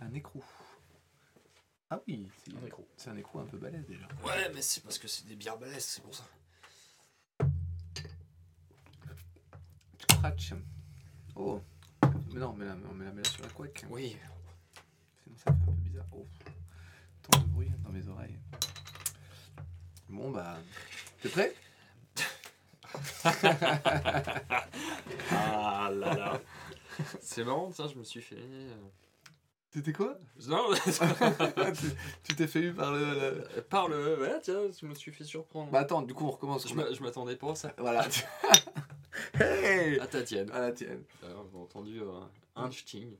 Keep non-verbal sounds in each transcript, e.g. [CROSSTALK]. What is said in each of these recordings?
Un écrou. Ah oui, c'est Un écrou. c'est un écrou un peu balèze déjà. Ouais, mais c'est parce que c'est des bières balèzes, c'est pour ça. Scratch. Oh. Mais non, mets-la mets mets sur la couette. Oui. Sinon ça fait un peu bizarre. Oh. Tant de bruit dans mes oreilles. Bon bah. T'es prêt? [LAUGHS] Ah là là. c'est marrant, ça, je me suis fait. Euh, T'étais quoi Non, [LAUGHS] Tu tu t'es fait eu par le. le- par le. Ouais, tiens, je me suis fait surprendre. Bah attends, du coup on recommence. je m'a- je m'attendais pas à ça. Voilà. [LAUGHS] hey À ta tienne. À la tienne. D'ailleurs, j'ai entendu euh, un sting.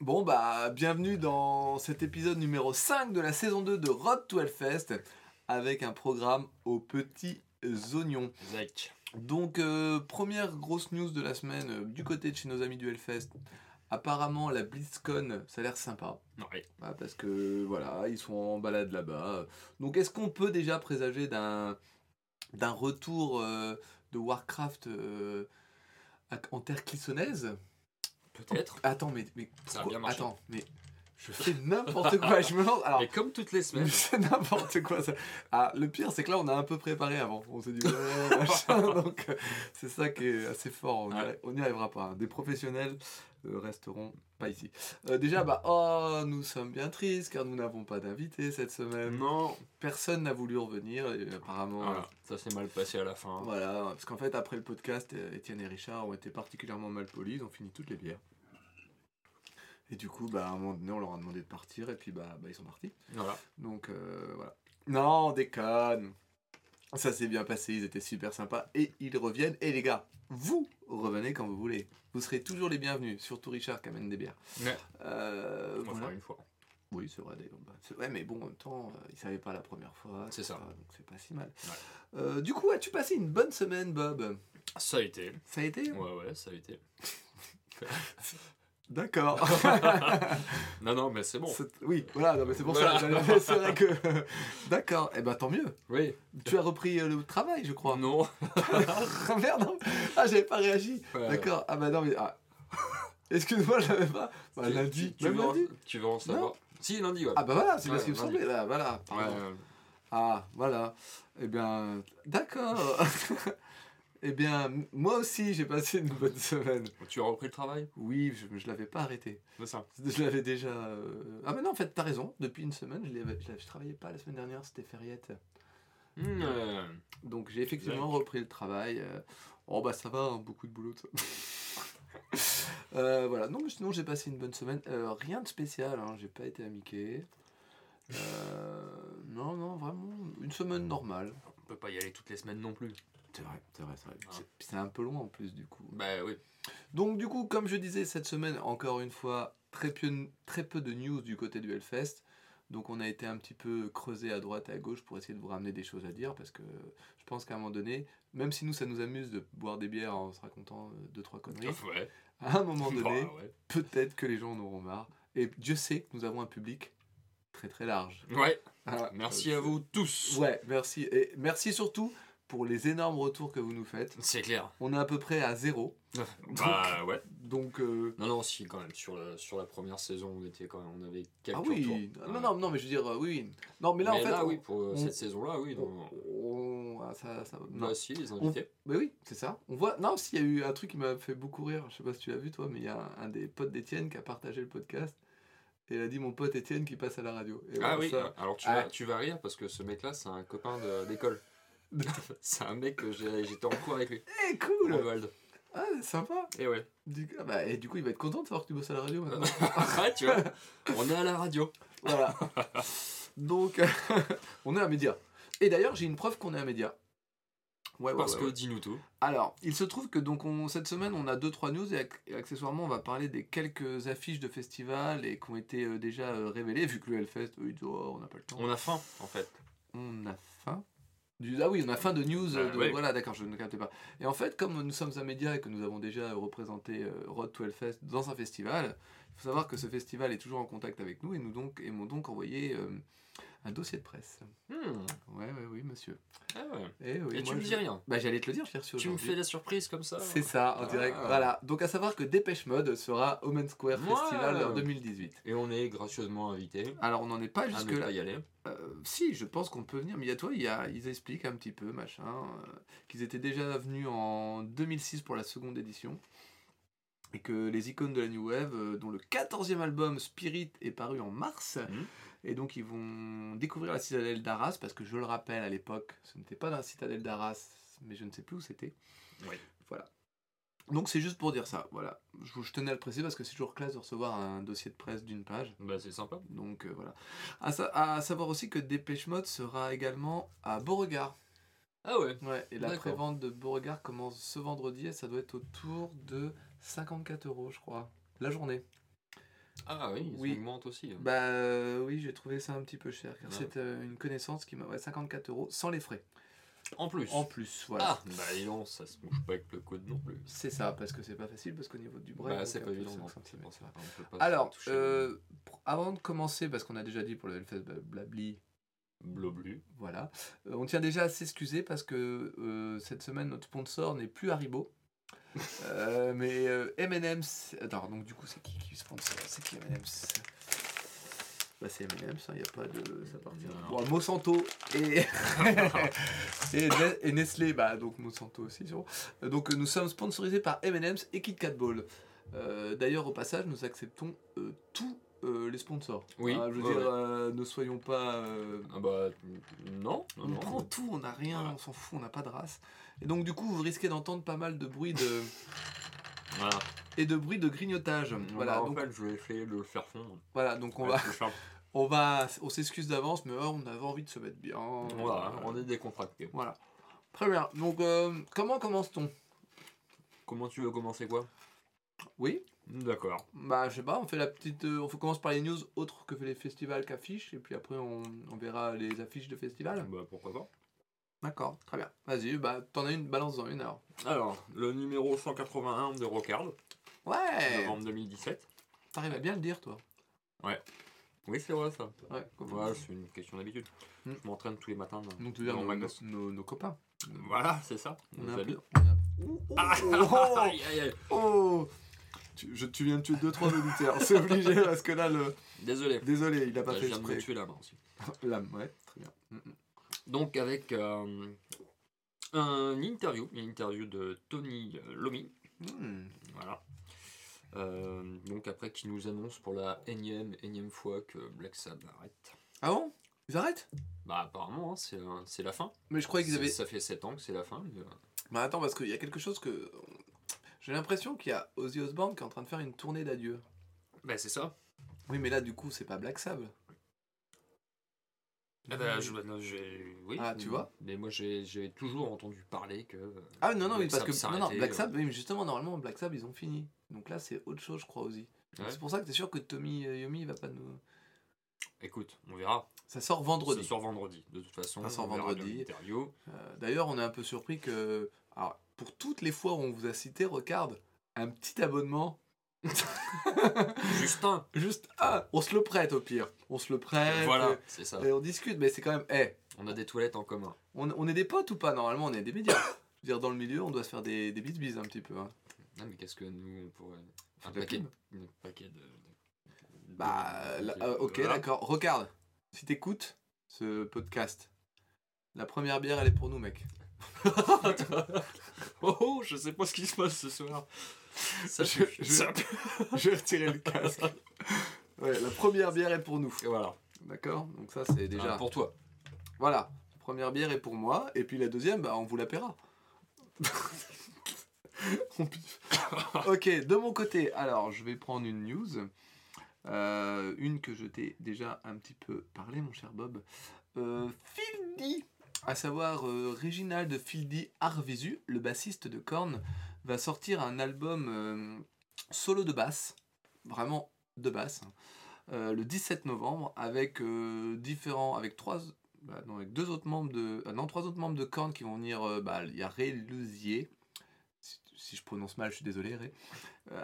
Bon bah bienvenue dans cet épisode numéro 5 de la saison 2 de Road to Hellfest avec un programme aux petits oignons. Zach. Donc euh, première grosse news de la semaine euh, du côté de chez nos amis du Hellfest. Apparemment la BlizzCon ça a l'air sympa Ouais. Ah, parce que voilà ils sont en balade là-bas. Donc est-ce qu'on peut déjà présager d'un d'un retour euh, de Warcraft euh, à- en terre clissonnaise? Peut-être. Attends mais, mais Ça a pourquoi- bien marché. Attends mais je fais n'importe quoi je me lance alors Mais comme toutes les semaines. [LAUGHS] c'est n'importe quoi ça. Ah, le pire, c'est que là, on a un peu préparé avant. On s'est dit, ouais, machin. [LAUGHS] Donc, euh, c'est ça qui est assez fort. On n'y Ouais. arrivera pas. hein. Des professionnels resteront pas ici. Euh, déjà, bah, oh, nous sommes bien tristes car nous n'avons pas d'invité cette semaine. Non. Personne n'a voulu revenir. Et apparemment, Voilà, ça s'est mal passé à la fin. voilà. Parce qu'en fait, après le podcast, euh, Étienne et Richard ont été particulièrement mal polis. Ils ont fini toutes les bières. Et du coup, bah, à un moment donné, on leur a demandé de partir. Et puis, bah, bah ils sont partis. Voilà. Donc euh, voilà. Non, on déconne. Ça s'est bien passé, ils étaient super sympas et ils reviennent. Et les gars, vous revenez quand vous voulez. Vous serez toujours les bienvenus, surtout Richard qui amène des bières. Ouais. Euh, On va voilà. faire une fois. Oui, c'est vrai. ouais, mais bon, en même temps, euh, ils savaient pas la première fois. C'est ça. Donc c'est pas si mal. Ouais. Euh, du coup, as-tu passé une bonne semaine, Bob? Ça a été. Ça a été? Ouais, ouais, ça a été. [LAUGHS] D'accord. [LAUGHS] Non, non, mais c'est bon. Oui, voilà, non, mais c'est pour Voilà. ça. C'est vrai que. [LAUGHS] D'accord, et eh ben tant mieux. Oui. Tu as repris euh, le travail, je crois. Non. [LAUGHS] Ah merde, non. Ah, j'avais pas réagi. Ouais. D'accord. Ah bah non, mais. Ah. Excuse-moi, je l'avais pas. Bah, Tu- lundi. Tu, Même veux en, tu veux en savoir Si, lundi, ouais. Ah bah voilà, c'est parce qu'il me semblait là. Voilà. Ah, voilà. Eh bien, d'accord. Eh bien, moi aussi, j'ai passé une bonne semaine. tu as repris le travail? Oui, je, je l'avais pas arrêté. C'est ça. Je l'avais déjà. euh, Ah, mais non, en fait, t'as raison. Depuis une semaine, je, je travaillais pas la semaine dernière, c'était fériette. Hmm, euh, Donc j'ai effectivement repris le travail. euh, Oh bah ça va, hein, beaucoup de boulot. ça. [LAUGHS] Euh, voilà, non mais sinon j'ai passé une bonne semaine. Rien de spécial, hein, j'ai pas été à Mickey. Non, non, vraiment, une semaine normale. on peut pas y aller toutes les semaines non plus. C'est vrai, c'est vrai, c'est vrai. Ah. C'est- un peu loin en plus du coup. Bah oui. Donc du coup, comme je disais, cette semaine, encore une fois, très peu, très peu de news du côté du Hellfest. Donc on a été un petit peu creusé à droite et à gauche pour essayer de vous ramener des choses à dire, parce que je pense qu'à un moment donné, même si nous ça nous amuse de boire des bières en se racontant euh, deux, trois conneries, [LAUGHS] Ouais. à un moment [LAUGHS] donné, Bah, ouais. peut-être que les gens en auront marre. Et Dieu sait que nous avons un public très très large. Ouais. Ah, Merci euh, à vous tous. Ouais, merci. Et merci surtout pour les énormes retours que vous nous faites. C'est clair. On est à peu près à zéro. Bah ouais. Donc... euh, Non, non, si, quand même. Sur la, sur la première saison, on était quand même. On avait quelques Ah oui, retours. non, non, non, mais je veux dire, euh, oui. Non, mais là, en fait, là, on- oui, pour euh, on- cette saison-là, oui. on- ah, ça, ça, non. Bah si, les invités. Mais oui, c'est ça. On voit. Non, s'il y a eu un truc qui m'a fait beaucoup rire. Je sais pas si tu l'as vu toi, mais il y a un, un des potes d'Étienne qui a partagé le podcast et il a dit mon pote Étienne qui passe à la radio. Et Ah voilà, oui, ça- alors tu, Ah. vas, tu vas rire parce que ce mec-là, c'est un copain de- d'école. [LAUGHS] c'est un mec que j'étais en cours avec lui. Eh, cool. Romuald. Ah, sympa. Et ouais. Du, ah bah, et du coup, il va être content de savoir que tu bosses à la radio [LAUGHS] maintenant. ouais, tu vois, on est à la radio. voilà. [LAUGHS] Donc, on est un média. Et d'ailleurs, j'ai une preuve qu'on est un média. Ouais, Parce ouais, que ouais. dis-nous tout. Alors, il se trouve que donc on, cette semaine, on a deux trois news et, ac- et accessoirement, on va parler des quelques affiches de festivals et qui ont été euh, déjà euh, révélées, vu que le Hellfest, eux, ils disent oh, on n'a pas le temps. On a faim, en fait. On a faim. Du- Ah oui, on a faim de news. Euh, de-. Voilà, d'accord, je ne captais pas. Et en fait, comme nous sommes un média et que nous avons déjà représenté euh, Road to Hellfest dans un festival, il faut savoir que ce festival est toujours en contact avec nous et nous donc et m'ont donc envoyé euh, Un dossier de presse. Hmm. Ouais, ouais, oui, monsieur. Ah ouais. Eh oui, Et tu moi, me je- dis rien. Bah, j'allais te le dire, je l'ai reçu Tu me fais la surprise comme ça C'est ça, en Ah. direct. Voilà. Donc, à savoir que Dépêche Mode sera au Main Square Ouais. Festival en 2018. Et on est gracieusement invité Alors, on n'en est pas ne jusque-là. y aller. Euh, si, je pense qu'on peut venir. Mais il y a toi, y a, ils expliquent un petit peu, machin, euh, qu'ils étaient déjà venus en 2006 pour la seconde édition. Et que les icônes de la New Wave, euh, dont le 14e album Spirit est paru en mars, Mhm. Et donc ils vont découvrir la citadelle d'Arras, parce que je le rappelle à l'époque, ce n'était pas dans la citadelle d'Arras, mais je ne sais plus où c'était. Oui. Voilà. Donc c'est juste pour dire ça, voilà. Je, je tenais à le préciser parce que c'est toujours classe de recevoir un dossier de presse d'une page. Bah, c'est sympa. Donc euh, voilà. À, sa- à savoir aussi que Dépêche Mode sera également à Beauregard. Ah ouais. Ouais, et la prévente de Beauregard commence ce vendredi et ça doit être autour de 54 euros, je crois. La journée. Ah oui, Oui. ça augmente aussi. hein. Bah euh, oui, j'ai trouvé ça un petit peu cher. Car Ouais. c'est euh, une connaissance qui m'a. Ouais, 54 euros sans les frais. En plus. En plus, voilà. Ah, bah donc, ça se bouge pas avec le code non plus. C'est ça, parce que c'est pas facile, parce qu'au niveau du bras. Bah, c'est pas évident. 5 non. centimètres. C'est pour ça, on peut pas Alors, euh, avant de commencer, parce qu'on a déjà dit pour le Hellfest Blabli, le Bloblu. Voilà. On tient déjà à s'excuser parce que cette semaine, notre sponsor n'est plus Haribo. Euh, mais euh, M&M's... Attends, donc du coup, c'est qui qui sponsor? C'est qui M&M's? Bah, c'est M&M's, il n'y a pas de... Ça. Non. Bon, Monsanto et... [LAUGHS] et, et Nestlé, bah donc Monsanto aussi, sûrement. Donc euh, nous sommes sponsorisés par M&M's et KitKat Ball. Euh, D'ailleurs, au passage, nous acceptons tous euh, les sponsors. Oui, Ah, je veux ouais, dire, ouais. euh, ne soyons pas... euh, Ah bah, non. on non. prend tout, on n'a rien, Voilà. on s'en fout, on n'a pas de race. Et donc du coup, vous risquez d'entendre pas mal de bruit de [LAUGHS] Voilà. et de bruit de grignotage. Voilà, Bah, en donc fait, je vais essayer de le faire fondre. voilà, donc on Ouais, va [LAUGHS] on va on s'excuse d'avance, mais oh, on avait envie de se mettre bien. Voilà, on est décontracté. Voilà. Très bien. Donc comment commence-t-on? Comment tu veux commencer quoi? Oui. D'accord. Bah je sais pas, on fait la petite euh, on commence par les news autres que les festivals qu'affichent et puis après on, on verra les affiches de festivals. Bah pourquoi pas. D'accord, très bien. Vas-y, bah t'en as une balance dans une heure. Alors, le numéro 181 de Rocard, Ouais. novembre 2017. T'arrives à bien le dire toi. Oui, c'est vrai ça. Ouais. Ouais, c'est une question d'habitude. Hmm. Je m'entraîne tous les matins. dans- Donc tu veux dire nos, copains. Voilà, c'est ça. On Nos a on a- Oh, oh, oh, aïe, aïe, aïe. oh. Tu, je- tu viens de tuer 2-3 auditeurs, c'est obligé parce que là, le... Désolé. désolé, il a pas Bah, fait je viens de exprès. tuer la main aussi. [LAUGHS] L'âme, ouais, très bien. Mm, mm. Donc avec euh, un interview, une interview de Tony euh, Lomi, Mm. voilà. Euh, donc après qui nous annonce pour la énième, énième fois que Black Sabbath arrête. Ah bon? Ils arrêtent? Bah apparemment hein, c'est c'est la fin. Mais je croyais qu'ils avaient... Ça fait 7 ans que c'est la fin. mais, Bah attends, parce qu'il y a quelque chose que... J'ai l'impression qu'il y a Ozzy Osbourne qui est en train de faire une tournée d'adieu. Bah c'est ça. Oui, mais là, du coup, c'est pas Black Sabbath. Ah bah, je- bah, non, j'ai- oui, Ah, tu vois? Mais moi j'ai j'ai toujours entendu parler que. euh, Ah non, non, oui, Black parce que... Sabbath Non, non, s'arrêtait, Black euh. Sabbath, oui, mais justement, normalement, Black Sabbath, ils ont fini. Donc là, c'est autre chose, je crois, Ozzy. Donc Ouais. C'est pour ça que t'es sûr que Tommy euh, Yomi, il va pas nous... Écoute, on verra. Ça sort vendredi. Ça sort vendredi. De toute façon, Ça sort on verra vendredi. l'interview. Euh, D'ailleurs, on est un peu surpris que, alors, pour toutes les fois où on vous a cité, regarde, un petit abonnement, [LAUGHS] Justin. juste un, on se le prête au pire, on se le prête, Voilà, c'est ça. et, on discute, mais c'est quand même, eh, On a des toilettes en commun. on, on est des potes ou pas Normalement, on est des médias. Je veux dire, dans le milieu, on doit se faire des, des bis un petit peu. hein. Non, mais qu'est-ce que nous, on pourrait. Un de paquet, pub. un paquet de. de- Bah, de- de- euh, ok, voilà. d'accord. Regarde, si t'écoutes ce podcast, la première bière, elle est pour nous, mec. Oh, oh, je sais pas ce qui se passe ce soir. Ça, Je- je, je- ça- [LAUGHS] Je vais retirer le casque. Ouais, la première bière est pour nous. Et voilà. D'accord? Donc ça, c'est déjà... Ah, pour toi. Voilà, la première bière est pour moi, et puis la deuxième, bah, on vous la paiera. [LAUGHS] Ok, de mon côté, alors je vais prendre une news. Euh, une que je t'ai déjà un petit peu parlé, mon cher Bob. Euh, Phil D, à savoir euh, Réginald Phil D Arvisu, le bassiste de Korn, va sortir un album euh, solo de basse, vraiment de basse, hein, euh, le 17 novembre, avec différents, avec trois, bah non, avec deux autres membres de, non, trois autres membres de Korn qui vont venir. bah, il y a Ray Luzier, si, si je prononce mal, je suis désolé, Ray,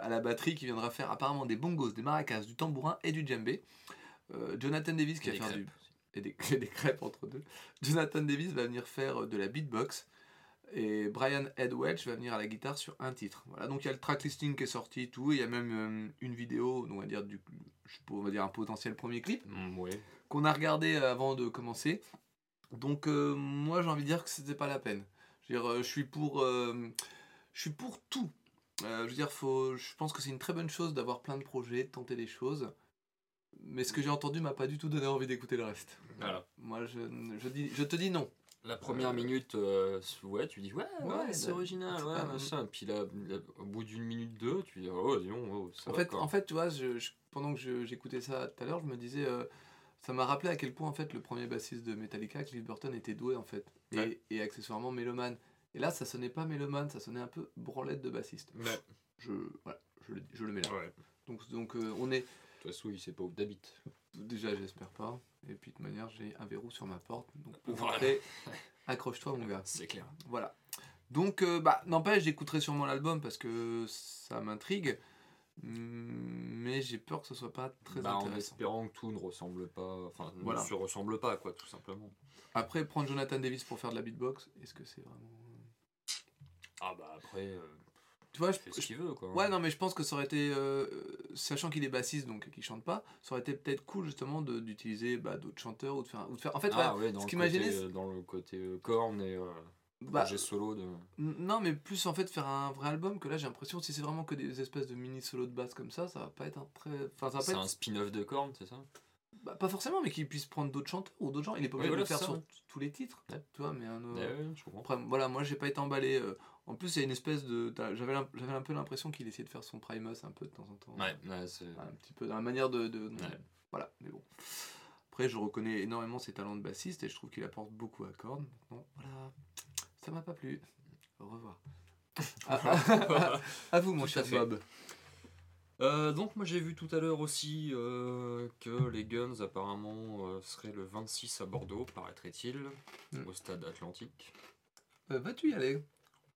à la batterie qui viendra faire apparemment des bongos, des maracas, du tambourin et du djembé. Jonathan Davis qui va faire du. [LAUGHS] et des, crêpes entre deux. Jonathan Davis va venir faire de la beatbox. Et Brian Edwedge va venir à la guitare sur un titre. Voilà, donc il y a le track listing qui est sorti, tout. et Il y a même euh, une vidéo, on va dire, du, on va dire un potentiel premier clip, Mm, ouais. qu'on a regardé avant de commencer. Donc euh, moi j'ai envie de dire que c'était pas la peine. Je veux dire, euh, je suis pour, euh, je suis pour tout. Euh, je veux dire, faut, je pense que c'est une très bonne chose d'avoir plein de projets, de tenter des choses. Mais ce que j'ai entendu m'a pas du tout donné envie d'écouter le reste. Voilà. Moi je, je, dis, je te dis non. La première Euh, minute, euh, ouais, tu dis ouais, ouais, Ouais, c'est bah, original, ouais, machin. Puis là, là, au bout d'une minute deux, tu dis oh, dis donc, oh, ça En va, fait, quoi. en fait, tu vois, je, je- pendant que j'écoutais ça tout à l'heure, je me disais, euh, ça m'a rappelé à quel point en fait le premier bassiste de Metallica, Cliff Burton, était doué en fait, et, Ouais. et accessoirement mélomane. Et là, ça sonnait pas mélomane, ça sonnait un peu branlette de bassiste. Je, voilà, je, le- je le mets là. Donc, donc euh, on est De toute façon, il sait pas où t'habites. déjà, j'espère pas. Et puis de toute manière, j'ai un verrou sur ma porte, donc pour Voilà. rentrer, [LAUGHS] accroche-toi mon gars. C'est clair. Voilà. Donc, euh, bah, n'empêche, j'écouterai sûrement l'album parce que ça m'intrigue. Mm, Mais j'ai peur que ce soit pas très Bah, en intéressant. espérant que tout ne ressemble pas, enfin, Voilà. ne se ressemble pas, quoi, tout simplement. Après, prendre Jonathan Davis pour faire de la beatbox, est-ce que c'est vraiment. Ah bah après, euh, Tu vois, je, fait ce qu'il veut, quoi. Ouais, non, mais je pense que ça aurait été. euh, euh, sachant qu'il est bassiste, donc qu'il chante pas, ça aurait été peut-être cool justement de- d'utiliser bah, d'autres chanteurs ou de faire. Ou de faire... En fait, ah ouais, ouais, dans ce le côté, euh, dans le côté euh, corne et euh, bah, projet solo de. non, mais plus en fait faire un vrai album que là j'ai l'impression si c'est vraiment que des espèces de mini solos de basse comme ça, ça va pas être un très. Enfin, ça va C'est pas un être. spin-off de corne, c'est ça? Bah, pas forcément, mais qu'il puisse prendre d'autres chanteurs ou d'autres gens. Il est pas obligé de le faire c'est ça, sur t- tous les titres, Ouais. tu vois, mais un. euh, Ouais, ouais, je comprends. Après, voilà, moi j'ai pas été emballé. euh, En plus, il y a une espèce de. J'avais un peu l'impression qu'il essayait de faire son Primus un peu de temps en temps. Ouais, ouais, c'est. Un petit peu dans la manière de. de- Ouais. Voilà, mais bon. Après, je reconnais énormément ses talents de bassiste et je trouve qu'il apporte beaucoup à Korn. Maintenant, voilà. Ça m'a pas plu. Au revoir. à, [LAUGHS] à- à vous, mon cher. Bob. Euh, donc moi j'ai vu tout à l'heure aussi euh, que les Guns apparemment euh, seraient le 26 à Bordeaux, paraîtrait-il, Mm. au stade Atlantique. Vas-tu y aller?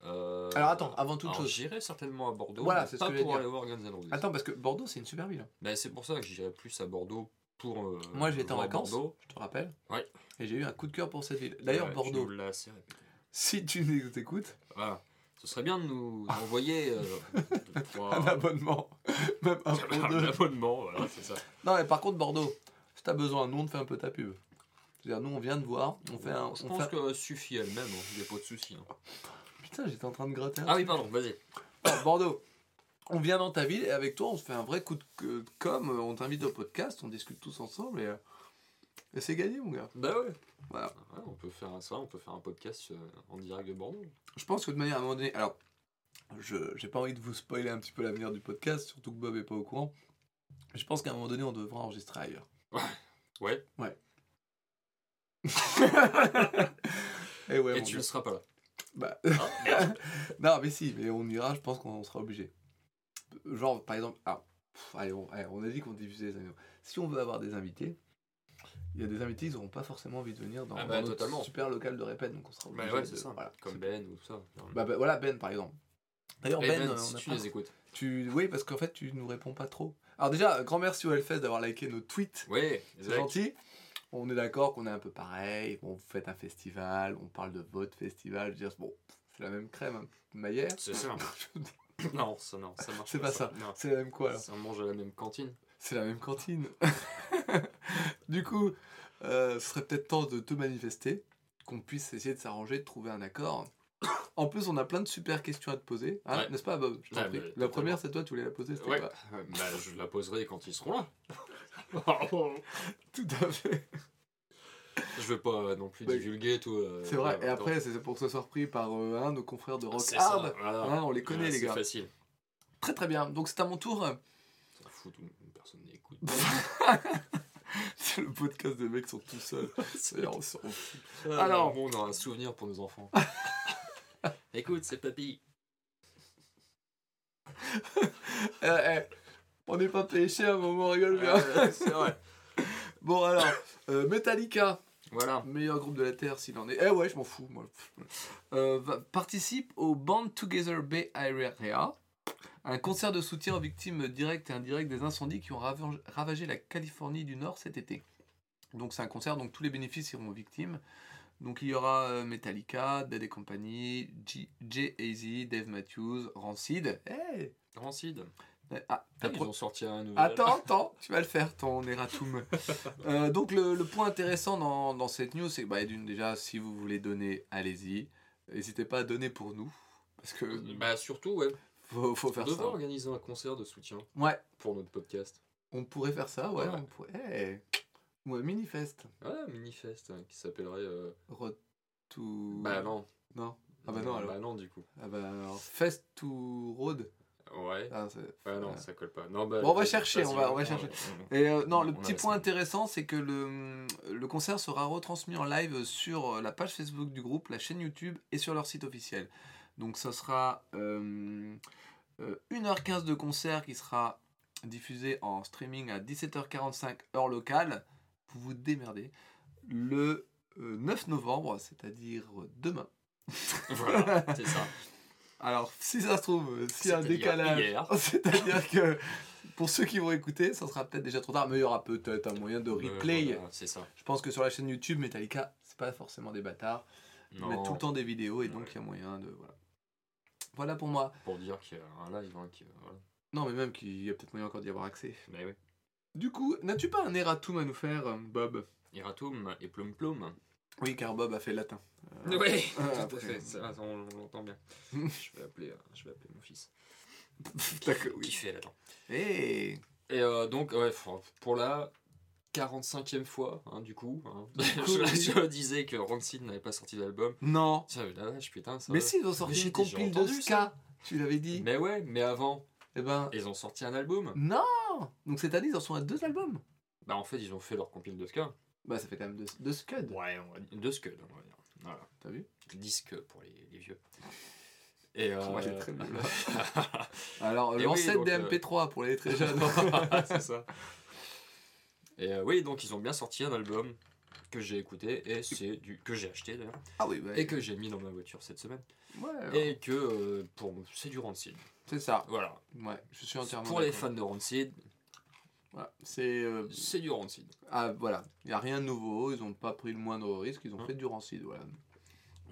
Euh, Alors attends, avant toute alors, chose. J'irai certainement à Bordeaux, Voilà, mais c'est ce pas que pour aller voir Guns N' Roses. Attends, parce que Bordeaux, c'est une super ville. Ben, c'est pour ça que j'irai plus à Bordeaux pour. euh, Moi, j'y étais en vacances. Bordeaux. Je te rappelle. Ouais. Et j'ai eu un coup de cœur pour cette ville. D'ailleurs, Ouais, tu Bordeaux, assez si tu nous écoutes, Voilà. Ce serait bien de nous envoyer euh, [LAUGHS] deux, trois- un abonnement. Même un [LAUGHS] un abonnement, voilà, c'est ça. Non, mais par contre, Bordeaux, si t'as besoin, nous, on te fait un peu ta pub. C'est-à-dire, nous, on vient de voir, on fait un. Je on pense fait- que suffit elle-même, il n'y a pas de souci. hein. Putain, j'étais en train de gratter Ah oui, pardon, vas-y. Alors, Bordeaux, on vient dans ta ville et avec toi, on se fait un vrai coup de, de com. euh, On t'invite au podcast, on discute tous ensemble et, euh, et c'est gagné, mon gars. Bah ouais. Voilà. Ouais, on peut faire ça, on peut faire un podcast euh, en direct de Bordeaux. Je pense que de manière à un moment donné. Alors, je j'ai pas envie de vous spoiler un petit peu l'avenir du podcast, surtout que Bob est pas au courant. Je pense qu'à un moment donné, on devra enregistrer ailleurs. Ouais. [LAUGHS] et ouais, Et mon tu ne seras pas là. Bah, Ah, merde. [LAUGHS] non, mais si, mais on ira, je pense qu'on sera obligé. Genre, par exemple, ah, pff, allez, on, allez, on a dit qu'on diffusait les amis. Si on veut avoir des invités, il y a des invités, ils n'auront pas forcément envie de venir dans, Ah bah, dans notre super local de répète, donc on sera obligé bah ouais, c'est ça. Voilà. Comme Ben ou tout ça. Bah, bah, voilà, Ben, par exemple. D'ailleurs, Eh Ben, Ben, euh, on si a tu pas- les écoutes. [LAUGHS] tu... Oui, parce qu'en fait, tu nous réponds pas trop. Alors déjà, grand merci au Hellfest d'avoir liké nos tweets. Ouais, C'est gentil. On est d'accord qu'on est un peu pareil. Vous faites un festival, on parle de votre festival. Je veux dire, bon, c'est la même crème, hein. Maillère. C'est ça. [LAUGHS] Non, ça, non, ça marche C'est pas ça. C'est la même quoi alors Ça mange à la même cantine. C'est la même cantine. [LAUGHS] du coup, euh, ce serait peut-être temps de te manifester, qu'on puisse essayer de s'arranger, de trouver un accord. [COUGHS] En plus, on a plein de super questions à te poser, hein, Ouais. n'est-ce pas, Bob? Je Ouais, La première, c'est toi, tu voulais la poser, c'était Ouais. pas Bah, je la poserai quand ils seront là. Tout à fait. je veux pas non plus Bah, divulguer tout. euh, C'est vrai. Et après, c'est pour ce soit repris par euh, un de nos confrères de. Rock C'est ça, Hard. voilà. Hein, on les connaît, Voilà, les c'est gars. facile. Très très bien. Donc c'est à mon tour. Ça fout, personne n'écoute. [LAUGHS] C'est le podcast des mecs qui sont tout seuls. [LAUGHS] On s'en fout. Alors. Alors, on a un souvenir pour nos enfants. [LAUGHS] Écoute, c'est papy. Eh, on n'est pas payé cher, mais on rigole bien. Ouais, c'est vrai. [LAUGHS] Bon alors, euh, Metallica, Voilà. meilleur groupe de la Terre s'il en est. Eh ouais, je m'en fous, moi. Euh, va- participe au Band Together Bay Area, un concert de soutien aux victimes directes et indirectes des incendies qui ont ravagé, la Californie du Nord cet été. Donc c'est un concert, donc tous les bénéfices iront aux victimes. Donc il y aura euh, Metallica, Dead Company, Jay-Z, Dave Matthews, Rancid. Hey Rancid. Ah, Ah, ils ont sorti un nouvel. Attends, [LAUGHS] attends, tu vas le faire ton erratum. [LAUGHS] Euh, donc le, le point intéressant dans, dans cette news, c'est que bah, d'une déjà, si vous voulez donner, allez-y. N'hésitez pas à donner pour nous. Parce que Bah surtout, ouais. faut, faut On faire devrait ça. organiser un concert de soutien Ouais, pour notre podcast. on pourrait faire ça, ouais. Ouais. On pourrait... Ou un mini-fest. Ah, Minifest, hein, qui s'appellerait. euh, Road to... Bah non. Non. Ah bah non, alors. Bah non, du coup. Ah bah alors, Fest to Road. Ouais. Ah, Ouais, non, ça colle pas. Non, bah, Bon, on va chercher, on va- on va chercher. Et euh, non, On- le on petit point ça. intéressant, c'est que le, le concert sera retransmis en live sur la page Facebook du groupe, la chaîne YouTube et sur leur site officiel. Donc ça sera euh, euh, 1h15 de concert qui sera diffusé en streaming à 17h45 heure locale. Vous vous démerdez. Le euh, 9 novembre, c'est-à-dire demain. Voilà, c'est ça. [LAUGHS] Alors, si ça se trouve, euh, s'il y a un décalage, [LAUGHS] c'est-à-dire que pour ceux qui vont écouter, ça sera peut-être déjà trop tard, mais il y aura peut-être un moyen de Euh, replay. voilà, c'est ça. Je pense que sur la chaîne YouTube, Metallica, c'est pas forcément des bâtards. Ils Non, mettent tout le temps des vidéos et donc Ouais. il y a moyen de. Voilà. Voilà pour moi. Pour dire qu'il y a un live. Hein, qui, voilà. Non, mais même qu'il y a peut-être moyen encore d'y avoir accès. Mais oui. Du coup, n'as-tu pas un erratum à nous faire, euh, Bob? Iratum et Plum Plum. Oui, car Bob a fait latin. Euh, Oui, Ah, tout à après. fait. Ça, on, on l'entend bien. [LAUGHS] je, vais appeler, euh, je vais appeler mon fils. [LAUGHS] D'accord, Qui oui. fait là Hey Et euh, donc, ouais, pour la 45e fois, hein, du coup, hein, [LAUGHS] je, disais que Rancid n'avait pas sorti d'album. Non Tiens, la vache, putain, ça. Mais si, ils ont sorti Mais une compile de ska Tu l'avais dit Mais ouais, mais avant, Eh ben. ils ont sorti un album. Non Donc cette année, ils en sont à deux albums Bah, en fait, ils ont fait leur compile de ska. Bah, ça fait quand même deux, deux Scud. Ouais, on va dire. De Scud, on va dire. Voilà. T'as vu? Disque pour les, les vieux. Et euh... Moi, j'ai très bien. [LAUGHS] Alors, oui, l'ancêtre donc, des euh, MP3 pour les très jeunes. [LAUGHS] c'est ça. Et euh, oui, donc ils ont bien sorti un album que j'ai écouté et c'est du que j'ai acheté d'ailleurs ah oui, bah, et que j'ai mis dans ma voiture cette semaine ouais, et que euh, pour c'est du Rancid. c'est ça. Voilà. Ouais, je suis entièrement Pour les fans de Rancid, Voilà. C'est. euh, c'est du Rancid. Ah, voilà. Il n'y a rien de nouveau. Ils n'ont pas pris le moindre risque. Ils ont Hein. fait du Rancid. Voilà.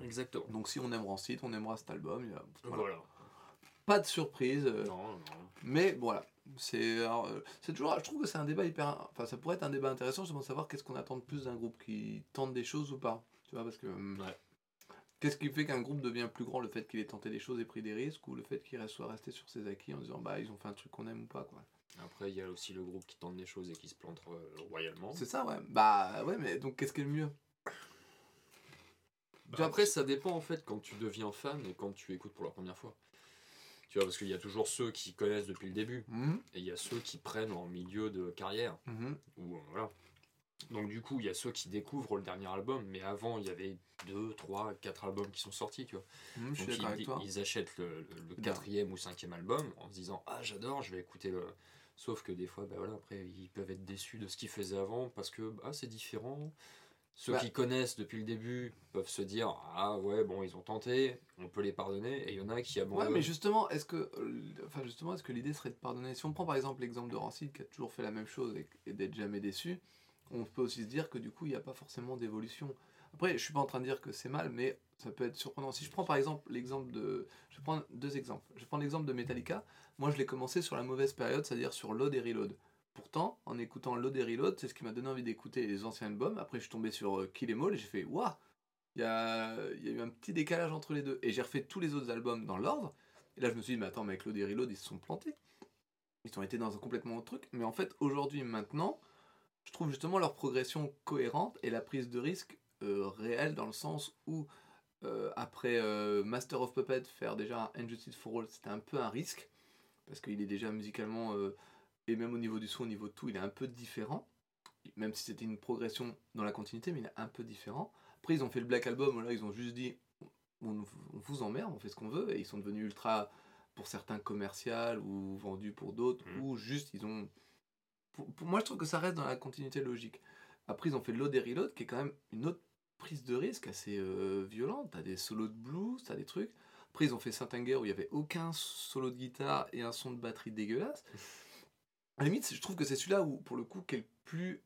Exactement. Donc, si on aime Rancid, on aimera cet album. il y a- voilà. Voilà. Pas de surprise. euh, Non, non. Mais voilà, c'est euh, c'est toujours, je trouve que c'est un débat hyper, enfin ça pourrait être un débat intéressant justement de savoir qu'est-ce qu'on attend de plus d'un groupe qui tente des choses ou pas, tu vois parce que hum, Ouais. qu'est-ce qui fait qu'un groupe devient plus grand, le fait qu'il ait tenté des choses et pris des risques ou le fait qu'il soit resté sur ses acquis en disant bah ils ont fait un truc qu'on aime ou pas quoi. Après, il y a aussi le groupe qui tente des choses et qui se plante euh, royalement. C'est ça ouais, bah ouais mais donc qu'est-ce qui est le mieux? Bah, après, ça dépend en fait quand tu deviens fan et quand tu écoutes pour la première fois. Tu vois, parce qu'il y a toujours ceux qui connaissent depuis le début Mhm, et il y a ceux qui prennent en milieu de carrière. mhm. Ou, euh, voilà. Donc, du coup, il y a ceux qui découvrent le dernier album, mais avant, il y avait 2, 3, 4 albums qui sont sortis. Tu vois. Mhm, je suis Donc, avec ils, toi. ils achètent le, le- le Bien. quatrième ou cinquième album en se disant Ah, j'adore, je vais écouter le. Sauf que des fois, bah voilà, après, ils peuvent être déçus de ce qu'ils faisaient avant parce que bah, c'est différent. Ceux Bah. qui connaissent depuis le début peuvent se dire Ah ouais, bon, ils ont tenté, on peut les pardonner. Et il y en a qui Ouais, abandonnent. mais justement, est-ce que, euh, enfin justement, est-ce que l'idée serait de pardonner? Si on prend par exemple l'exemple de Rancid qui a toujours fait la même chose et, et d'être jamais déçu, on peut aussi se dire que du coup, il n'y a pas forcément d'évolution. Après, je suis pas en train de dire que c'est mal, mais ça peut être surprenant. Si je prends par exemple l'exemple de, je vais prendre deux exemples. Je prendre l'exemple de Metallica. Moi, je l'ai commencé sur la mauvaise période, c'est-à-dire sur Load et Reload. Pourtant, en écoutant Load et Reload, c'est ce qui m'a donné envie d'écouter les anciens albums. Après, je suis tombé sur euh, Kill Em All et j'ai fait waouh, il y a, eu un petit décalage entre les deux. Et j'ai refait tous les autres albums dans l'ordre. Et là, je me suis dit, mais attends, mais avec Load et Reload, ils se sont plantés. Ils ont été dans un complètement autre truc. Mais en fait, aujourd'hui, maintenant, je trouve justement leur progression cohérente et la prise de risque euh, réelle dans le sens où, après euh, Master of Puppet, faire déjà un Injustice for All, c'était un peu un risque. Parce qu'il est déjà musicalement, euh, et même au niveau du son, au niveau de tout, il est un peu différent. Même si c'était une progression dans la continuité, mais il est un peu différent. Après, ils ont fait le Black Album, là, ils ont juste dit on, on vous emmerde, on fait ce qu'on veut, et ils sont devenus ultra, pour certains, commercial ou vendus pour d'autres, Mhm. ou juste ils ont. Pour, pour moi, je trouve que ça reste dans la continuité logique. Après, ils ont fait Load et Reload, qui est quand même une autre prise de risque assez euh, violente. T'as des solos de blues, t'as des trucs. Après, ils ont fait Saint-Anger où il y avait aucun solo de guitare et un son de batterie dégueulasse. À la limite, je trouve que c'est celui-là où, pour le coup, qui est le plus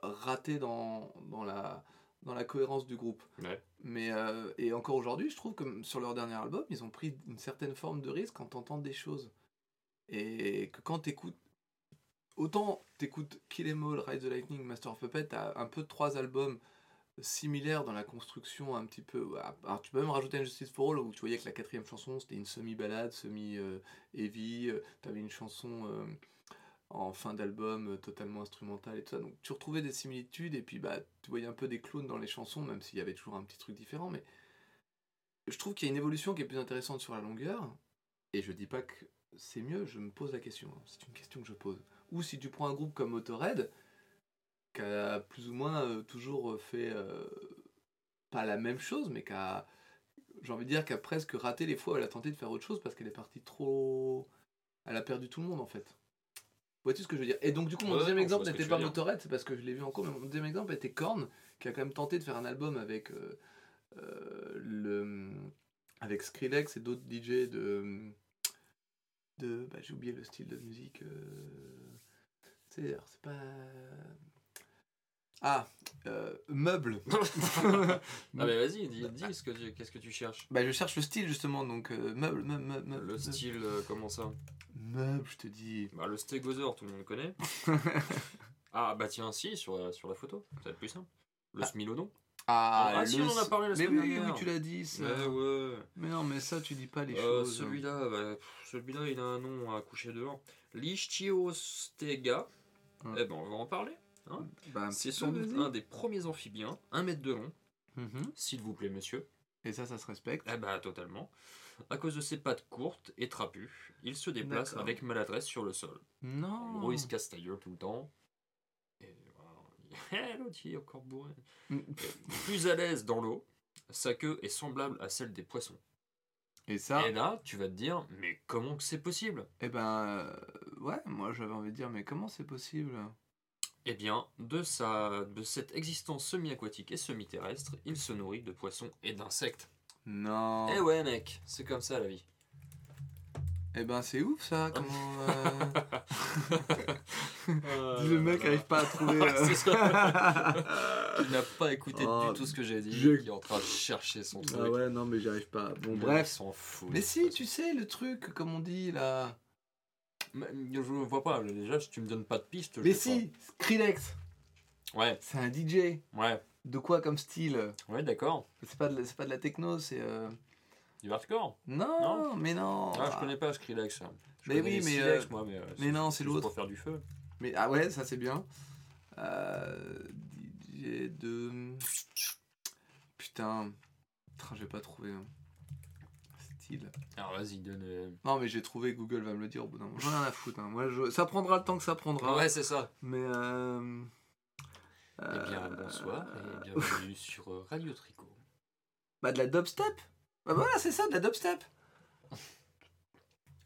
raté dans, dans, la, dans la cohérence du groupe. Ouais. Mais, euh, et encore aujourd'hui, je trouve que sur leur dernier album, ils ont pris une certaine forme de risque quand t'entends des choses. Et que quand t'écoutes. Autant t'écoutes Kill Em All, Ride the Lightning, Master of Puppet, t'as un peu trois albums similaires dans la construction un petit peu. Alors tu peux même rajouter Injustice for All où tu voyais que la quatrième chanson c'était une semi-balade, semi-heavy. T'avais une chanson euh, en fin d'album euh, totalement instrumentale et tout ça. Donc tu retrouvais des similitudes et puis bah tu voyais un peu des clones dans les chansons, même s'il y avait toujours un petit truc différent. Mais je trouve qu'il y a une évolution qui est plus intéressante sur la longueur. Et je dis pas que c'est mieux, je me pose la question. hein. C'est une question que je pose. Ou si tu prends un groupe comme Motorhead, qui a plus ou moins euh, toujours fait euh, pas la même chose, mais qui a, j'ai envie de dire, qui a presque raté les fois où elle a tenté de faire autre chose parce qu'elle est partie trop. Elle a perdu tout le monde en fait. Vois-tu ce que je veux dire? Et donc, du coup, mon Ouais, deuxième exemple n'était pas. Motorhead, c'est parce que je l'ai vu en cours, mais mon deuxième exemple était Korn, qui a quand même tenté de faire un album avec, euh, euh, le, avec Skrillex et d'autres DJ de. de bah, J'ai oublié le style de musique. euh, c'est pas. Ah, euh, meuble. [LAUGHS] Ah mais vas-y, dis, dis ce que tu- qu'est-ce que tu cherches. Bah, je cherche le style justement, donc euh, meuble, meuble, meuble, meuble. Le style, euh, comment ça? Meuble, je te dis. Bah le stégosaure, tout le monde connaît. [LAUGHS] ah bah tiens, si, sur, la- sur la photo, ça va être plus simple. Le Ah. smilodon. Ah, Ah, si, on en a parlé la Mais semaine oui, dernière. oui, tu l'as dit ça. Ouais, ouais. Mais non, mais ça, tu dis pas les Euh, choses. celui-là, bah, pff, celui-là, il a un nom à coucher dehors. Lichtiostega. Ouais. Eh ben, on va en parler. Bah, un C'est sans doute un des premiers amphibiens, un mètre de long, Mhm. s'il vous plaît, monsieur. Et ça, ça se respecte. Eh bah, totalement. À cause de ses pattes courtes et trapues, il se déplace avec maladresse sur le sol. En Non. gros, il se casse ta gueule tout le temps. Et voilà. [LAUGHS] L'autre, il est encore bourré. Mm. Plus à l'aise dans l'eau, sa queue est semblable à celle des poissons. Et ça, Et là, tu vas te dire, mais comment que c'est possible? Eh ben, euh, ouais, moi j'avais envie de dire, mais comment c'est possible? Eh bien, de, sa, de cette existence semi-aquatique et semi-terrestre, il se nourrit de poissons et d'insectes. Non. Eh ouais, mec, c'est comme ça la vie. Eh ben, c'est ouf ça. Comment. euh, [LAUGHS] [LAUGHS] le Le mec arrive pas à trouver. [LAUGHS] euh, C'est ça. Il n'a pas écouté Oh, du tout ce que j'ai dit, je- qui est en train de chercher son truc. Ah ouais, non, mais j'y arrive pas. Bon, bref. s'en fout. Mais si, tu sais, le truc, comme on dit là. Mais, je vois pas, déjà, si tu me donnes pas de piste. Mais si, Skrillex. Ouais, c'est un DJ. ouais, De quoi comme style? Ouais, d'accord. C'est pas, de pas de la techno, c'est. euh, Du hardcore? Non, Non. mais non. Ah, je connais pas Skrillex. Je Mais oui, mais, Silex, euh, moi, mais, euh, mais non, c'est l'autre. pour faire du feu. Mais ah ouais, ça c'est bien. Euh, DJ de. Putain. Putain, j'ai pas trouvé. hein. Alors vas-y, donne. euh, Non, mais j'ai trouvé, Google va me le dire au bout d'un moment. J'en ai rien à foutre. hein. Moi, je- Ça prendra le temps que ça prendra. Ouais, c'est ça. Mais. Euh... Eh bien, euh, bonsoir et bienvenue [LAUGHS] sur euh, Radio Tricot. Bah, de la dubstep. Bah voilà, c'est ça, de la dubstep.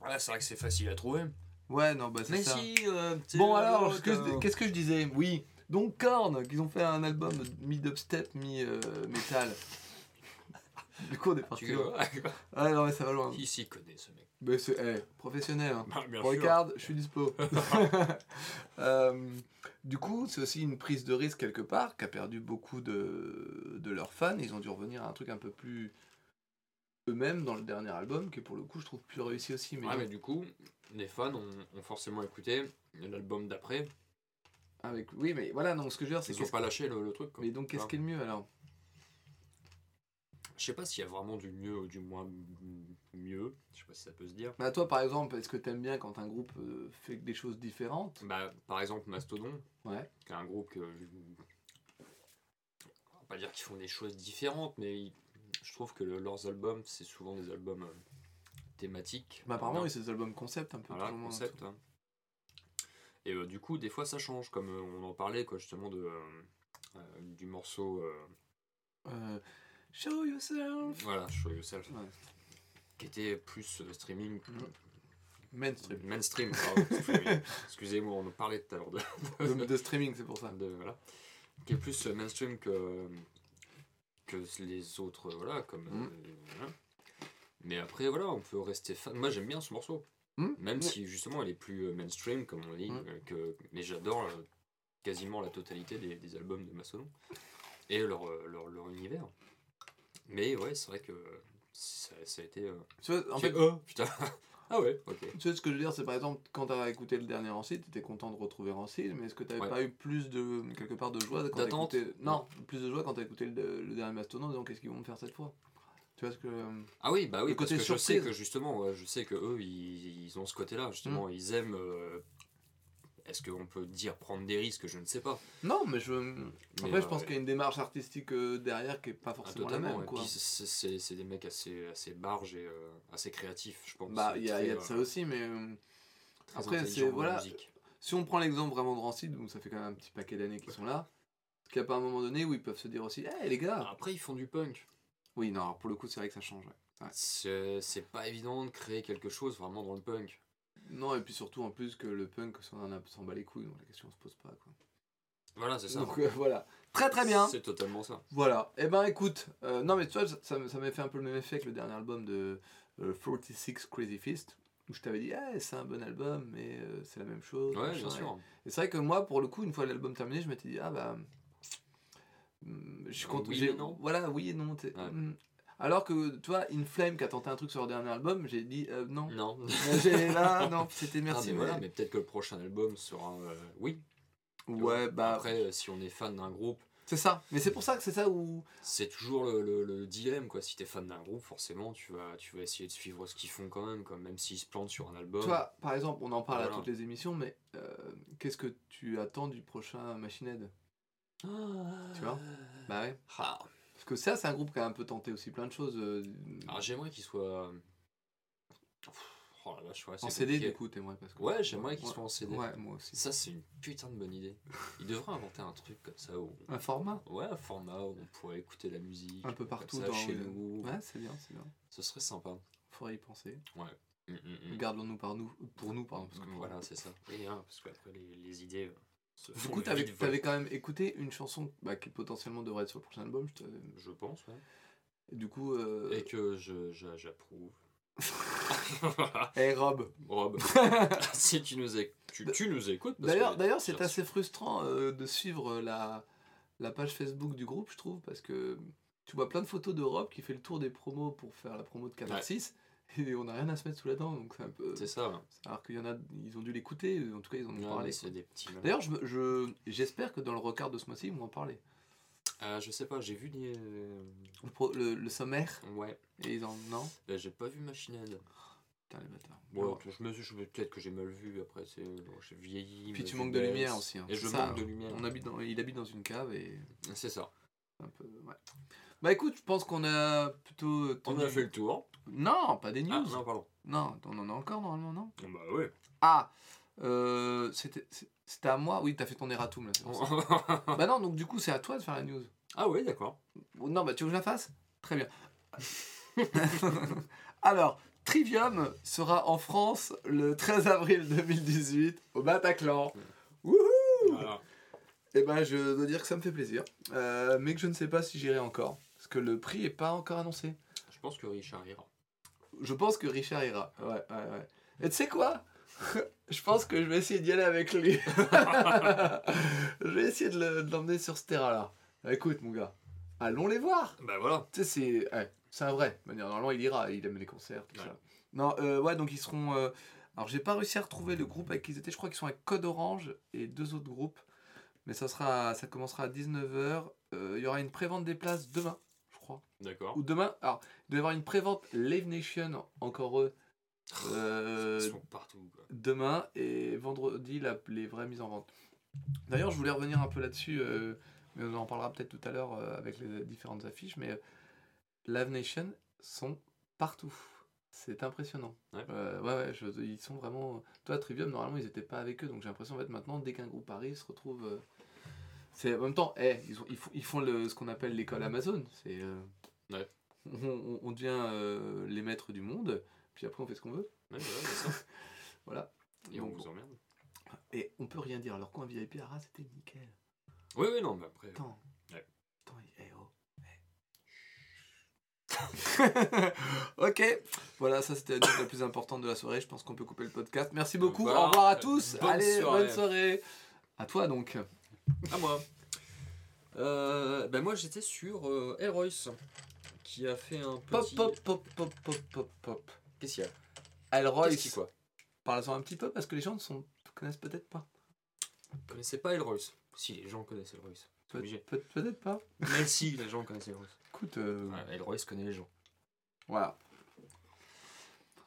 Ah, c'est vrai que c'est facile à trouver. Ouais, non, bah c'est Mais ça. si. euh, Bon alors, euh, qu'est-ce que je disais? Oui, donc Korn, qu'ils ont fait un album mi-dubstep, mi-metal. Du coup, on est parti. Tu vois Ouais, non, mais ça va loin. Qui s'y connaît ce mec Mais c'est professionnel. Hein. Bah, bien sûr. Regarde, je suis dispo. [LAUGHS] [LAUGHS] Euh, du coup, c'est aussi une prise de risque quelque part, qui a perdu beaucoup de, de leurs fans. Ils ont dû revenir à un truc un peu plus eux-mêmes dans le dernier album, qui pour le coup, je trouve plus réussi aussi. Mais, Ouais, mais du coup, les fans ont, ont forcément écouté l'album d'après. avec, oui, mais voilà, donc ce que je veux dire, c'est Ils ont qu'est-ce- pas lâché le, le truc. quoi. Mais donc, qu'est-ce Voilà. qui est le mieux alors? Je sais pas s'il y a vraiment du mieux ou du moins mieux. Je sais pas si ça peut se dire. bah, Toi, par exemple, est-ce que t'aimes bien quand un groupe euh, fait des choses différentes? Bah, par exemple, Mastodon, Ouais. qui est un groupe que. On va pas dire qu'ils font des choses différentes, mais ils- je trouve que le- leurs albums, c'est souvent des albums euh, thématiques. Bah, apparemment, oui, c'est des albums concept un peu. Voilà, tout concept. hein. Et euh, du coup, des fois, ça change, comme on en parlait, quoi, justement, de, du morceau. Show yourself voilà, Show Yourself. Ouais. Qui était plus euh, streaming. Mainstream. Mainstream, pardon, [LAUGHS] streaming. Excusez-moi, on en parlait tout à l'heure de, de, de streaming, c'est pour ça. de- voilà. Qui est plus euh, mainstream que, que les autres, euh, voilà, comme. Mm. euh, voilà. Mais après, voilà, on peut rester fan. Moi, j'aime bien ce morceau. Mm. Même Ouais. si, justement, elle est plus mainstream, comme on dit, Mm. que... mais j'adore euh, quasiment la totalité des, des albums de Mastodon et leur, leur, leur univers. Mais ouais, c'est vrai que ça, ça a été. euh, Tu vois, en fait, oh, putain. [LAUGHS] ah ouais, ok. tu vois ce que je veux dire, c'est par exemple, quand tu as écouté le dernier Rancid, tu étais content de retrouver Rancid, mais est-ce que tu n'avais Ouais. pas eu plus de, quelque part, de joie quand t'as écouté... Non, plus de joie quand tu as écouté le, le dernier Mastodon en disant qu'est-ce qu'ils vont me faire cette fois? Tu vois ce que. Ah oui, bah oui, parce que je sais que justement, ouais, je sais que eux, ils, ils ont ce côté-là, justement, Mm. ils aiment. euh, Est-ce qu'on peut dire prendre des risques? Je ne sais pas. Non, mais je. Mais, Après, je euh, pense qu'il y a une démarche artistique euh, derrière qui est pas Ah, forcément totalement. la même. Quoi. c'est- des mecs assez, assez barges et euh, assez créatifs, je pense. Bah, il y, a- il y a de ça euh, aussi, mais. euh, après, c'est- voilà. Si on prend l'exemple vraiment de Rancid, où ça fait quand même un petit paquet d'années qu'ils sont là, qu'il n'y a pas un moment donné où ils peuvent se dire aussi, hé les gars Après, ils font du punk. Oui, non, alors pour le coup, c'est vrai que ça change. ouais. C'est pas évident de créer quelque chose vraiment dans le punk. Non, et puis surtout en plus que le punk, ça en a s'en bat les couilles, donc la question se pose pas. Quoi. Voilà, c'est ça. Donc euh, voilà. Très très bien. C'est totalement ça. Voilà. Eh ben écoute, euh, non mais tu vois, ça, ça m'a- ça m'a fait un peu le même effet que le dernier album de euh, 46 Crazy Fist, où je t'avais dit, Eh, c'est un bon album, mais euh, c'est la même chose. Ouais, bien sûr. Et c'est vrai que moi, pour le coup, une fois l'album terminé, je m'étais dit, ah bah. hum, Je suis Euh, content. oui et non. Voilà, oui et non. Ouais. Alors que, tu vois, In Flame qui a tenté un truc sur leur dernier album, j'ai dit, euh, non. Non. [LAUGHS] Euh, j'ai- là, non, [LAUGHS] c'était Ah, merci. mais mais- voilà, mais peut-être que le prochain album sera. euh, oui. Ouais, bah. Après, si on est fan d'un groupe, C'est ça. Mais c'est pour ça que c'est ça où. c'est toujours le, le- le dilemme, quoi. Si t'es fan d'un groupe, forcément, tu vas, tu vas essayer de suivre ce qu'ils font quand même, quoi. Même s'ils se plantent sur un album. Tu vois, par exemple, on en parle à toutes les émissions, mais euh, qu'est-ce que tu attends du prochain Machine Head? Tu vois? Bah ouais. Ah. Parce que ça, c'est un groupe qui a un peu tenté aussi plein de choses. euh, Alors, j'aimerais qu'il soit. Oh la vache, ouais, en CD, compliqué. du coup, t'aimerais parce que... Ouais, j'aimerais qu'il Ouais. soit en CD. Ouais, moi aussi. Ça, c'est une putain de bonne idée. Il devrait inventer un truc comme ça où. Un format Ouais, un format où on pourrait écouter la musique. un peu partout ça, dans chez le- nous. Ouais, c'est bien, c'est bien. Ce serait sympa. Faudrait y penser. Mm, mm, mm. Gardons-nous par nous, pour nous, pardon. Parce que Voilà, c'est ça. Et hein, parce qu'après, les, les idées. Du coup, t'avais voler. avais quand même écouté une chanson bah, qui potentiellement devrait être sur le prochain album. Je pense, ouais. Et du coup, euh... Et que je, je- j'approuve. hey, [LAUGHS] Rob. Rob, [LAUGHS] [LAUGHS] si tu nous, éc- tu, tu nous écoutes. parce D'ailleurs, que- d'ailleurs, c'est assez frustrant euh, de suivre la, la page Facebook du groupe, je trouve, parce que tu vois plein de photos de Rob qui fait le tour des promos pour faire la promo de Catharsis, [LAUGHS] et on n'a rien à se mettre sous la dent, donc c'est un peu. C'est ça. ouais. Alors qu'il y en a, ils ont dû l'écouter, en tout cas, ils ont Ouais, parlé. mais c'est des petits. D'ailleurs, je, je, j'espère que dans le record de ce mois-ci, ils vont en parler. Euh, je sais pas, j'ai vu euh, Le, pro- le, le sommaire, Ouais, et ils en. Non? Bah, j'ai pas vu Machine Head. Putain, les bâtards. Bon, Alors, je me suis peut-être que j'ai mal vu après, c'est bon, j'ai vieilli. Puis tu manques de lumière aussi. hein. Et je Ça, manque de lumière. On habite dans, il habite dans une cave et. C'est ça. Un peu, ouais. Bah écoute, je pense qu'on a plutôt. On tenu- a fait le tour. Non, pas des news. Ah, non, pardon. Non, on en a encore normalement, non? Bah ouais. Ah euh, C'était à moi Oui, t'as fait ton erratum là. ça. [LAUGHS] bah non, donc du coup, c'est à toi de faire la news. ah ouais, d'accord. Non, bah tu veux que je la fasse? Très bien. [LAUGHS] Alors, Trivium sera en France le 13 avril 2018 au Bataclan. Wouhou Voilà. Et ben, je dois dire que ça me fait plaisir. Euh, mais que je ne sais pas si j'irai encore. Parce que le prix est pas encore annoncé. Je pense que Richard ira. Je pense que Richard ira. Ouais, ouais, ouais. Et tu sais quoi? [LAUGHS] Je pense que je vais essayer d'y aller avec lui. [LAUGHS] je vais essayer de le- de l'emmener sur ce terrain-là. Écoute, mon gars, allons les voir. Bah voilà. Tu sais, c'est ouais, c'est un vrai. Manière, Normalement, il ira. Il aime les concerts, tout Ouais. ça. Non, euh, ouais, donc ils seront. euh, Alors, j'ai pas réussi à retrouver le groupe avec qui ils étaient. Je crois qu'ils sont avec Code Orange et deux autres groupes. Mais ça, sera, ça commencera à 19h. Il y aura une prévente des places demain. D'accord. Ou demain, alors, il doit y avoir une prévente Live Nation, encore eux, euh, Ils sont partout. Quoi. demain, et vendredi, la- les vraies mises en vente. D'ailleurs, je voulais revenir un peu là-dessus, euh, mais on en parlera peut-être tout à l'heure euh, avec les différentes affiches, mais Live Nation sont partout. C'est impressionnant. Ouais. Euh, ouais, ouais, je- ils sont vraiment. Toi, Trivium, normalement, ils n'étaient pas avec eux, donc j'ai l'impression, en fait, maintenant, dès qu'un groupe arrive, ils se retrouve. euh, C'est en même temps, eh, ils, ont- ils font, ils font le, ce qu'on appelle l'école Amazon. C'est. euh, Ouais. on, devient euh, les maîtres du monde, puis après, on fait ce qu'on veut. Ouais, [LAUGHS] voilà. Et on vous emmerde. Et on peut rien dire. Alors, coin VIP Arras, c'était nickel. Oui, oui, non, mais après. Attends. Ouais. Attends, eh oh. eh. [LAUGHS] ok, voilà, ça c'était la news la plus importante de la soirée. Je pense qu'on peut couper le podcast. Merci beaucoup. Voilà. Au revoir à tous. Bonne Allez, soirée. bonne soirée. À toi donc. À moi. Euh, ben moi j'étais sur euh, qui a fait un Pop, petit. pop, pop, pop, pop, pop, pop. Qu'est-ce qu'il y a Qu'est-ce qui quoi parle-en un petit peu parce que les gens ne sont, connaissent peut-être pas. Vous connaissez pas Elroyce Si les gens connaissent obligé. peut- Peut-être pas. Même si les gens connaissent Elroyce. Écoute, euh, Ouais, Elroyce connaît les gens. voilà.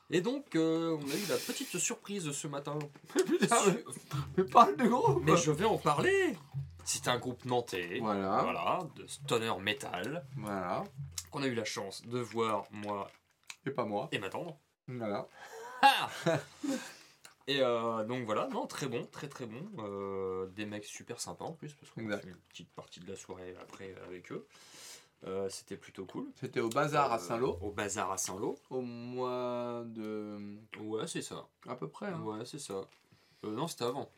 Et donc euh, on a eu la petite surprise ce matin. Putain, mais, mais parle de gros Mais je vais en parler C'est un groupe nantais. Voilà. Voilà, de stoner metal, Voilà. Qu'on a eu la chance de voir, moi Et pas moi. et ma tante. Voilà. Ah [LAUGHS] et euh, donc voilà, non, très bon, très très bon. Euh, des mecs super sympas en plus, parce qu'on a fait une petite partie de la soirée après avec eux. Euh, C'était plutôt cool. C'était au bazar à Saint-Lô Au bazar à Saint-Lô. au mois de. Ouais, c'est ça. à peu près. hein. Ouais, c'est ça. Non, c'était avant.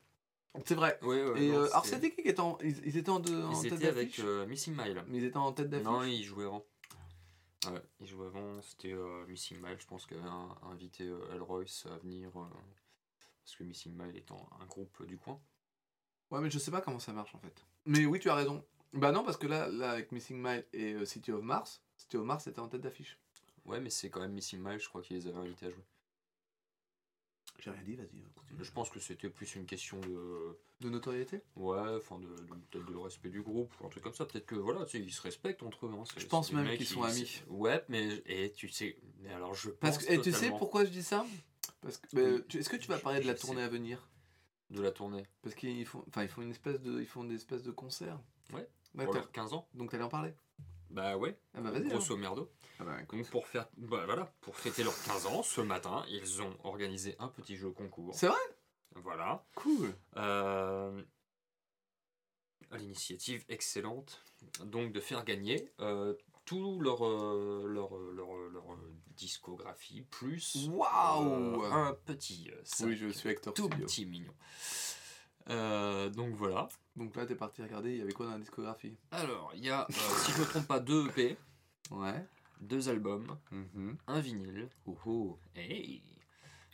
C'est vrai. Ouais, Et non, alors c'était qui qui était en. Ils, ils étaient en, deux, en Ils tête étaient avec d'affiche Missing Mile. Mais ils étaient en tête d'affiche Non, ils jouaient avant. Ouais, ils jouaient avant. C'était euh, Missing Mile. Je pense qu'il avait un- invité euh, Elroyce à venir. euh, parce que Missing Mile étant un groupe du coin. Ouais, mais je sais pas comment ça marche en fait. Mais oui, tu as raison. Bah non, parce que là, là avec Missing Mile et City of Mars, City of Mars était en tête d'affiche. Ouais, mais c'est quand même Missing Mile, je crois qu'ils les avaient invités à jouer. J'ai rien dit, vas-y, continue. Je pense que c'était plus une question de. De notoriété Ouais, enfin, de, de, peut-être de respect du groupe ou un truc comme ça. Peut-être que voilà, tu sais, ils se respectent entre eux. hein. Je pense même qu'ils qui- sont amis. Ouais, mais. Et tu sais. Mais alors, je pense. Que, et tu sais pourquoi je dis ça? Parce que, Oui. tu- Est-ce que tu vas parler de la sais. tournée à venir? De la tournée. Parce qu'ils font, enfin, ils font une espèce de, ils font des espèces de concerts. Ouais. Ouais, Pour t'as- leurs 15 ans. donc t'allais en parler? Bah ouais. Ah bah vas-y. Grosso merdo. Ah bah, écoute. Donc pour faire, bah voilà, pour fêter leurs 15 ans, ce matin, ils ont organisé un petit jeu concours. C'est vrai? Voilà. Cool. Euh, à l'initiative excellente, donc de faire gagner euh, tout leur, euh, leur, euh, leur, euh, leur, discographie, plus Waouh un petit sac Oui, je suis Hector tout Studio. petit mignon. Donc voilà. Donc là, t'es parti regarder, il y avait quoi dans la discographie? Alors, il y a, euh, si je ne me trompe pas, deux EP, Ouais. deux albums, Mhm. un vinyle. Oh oh. Hey.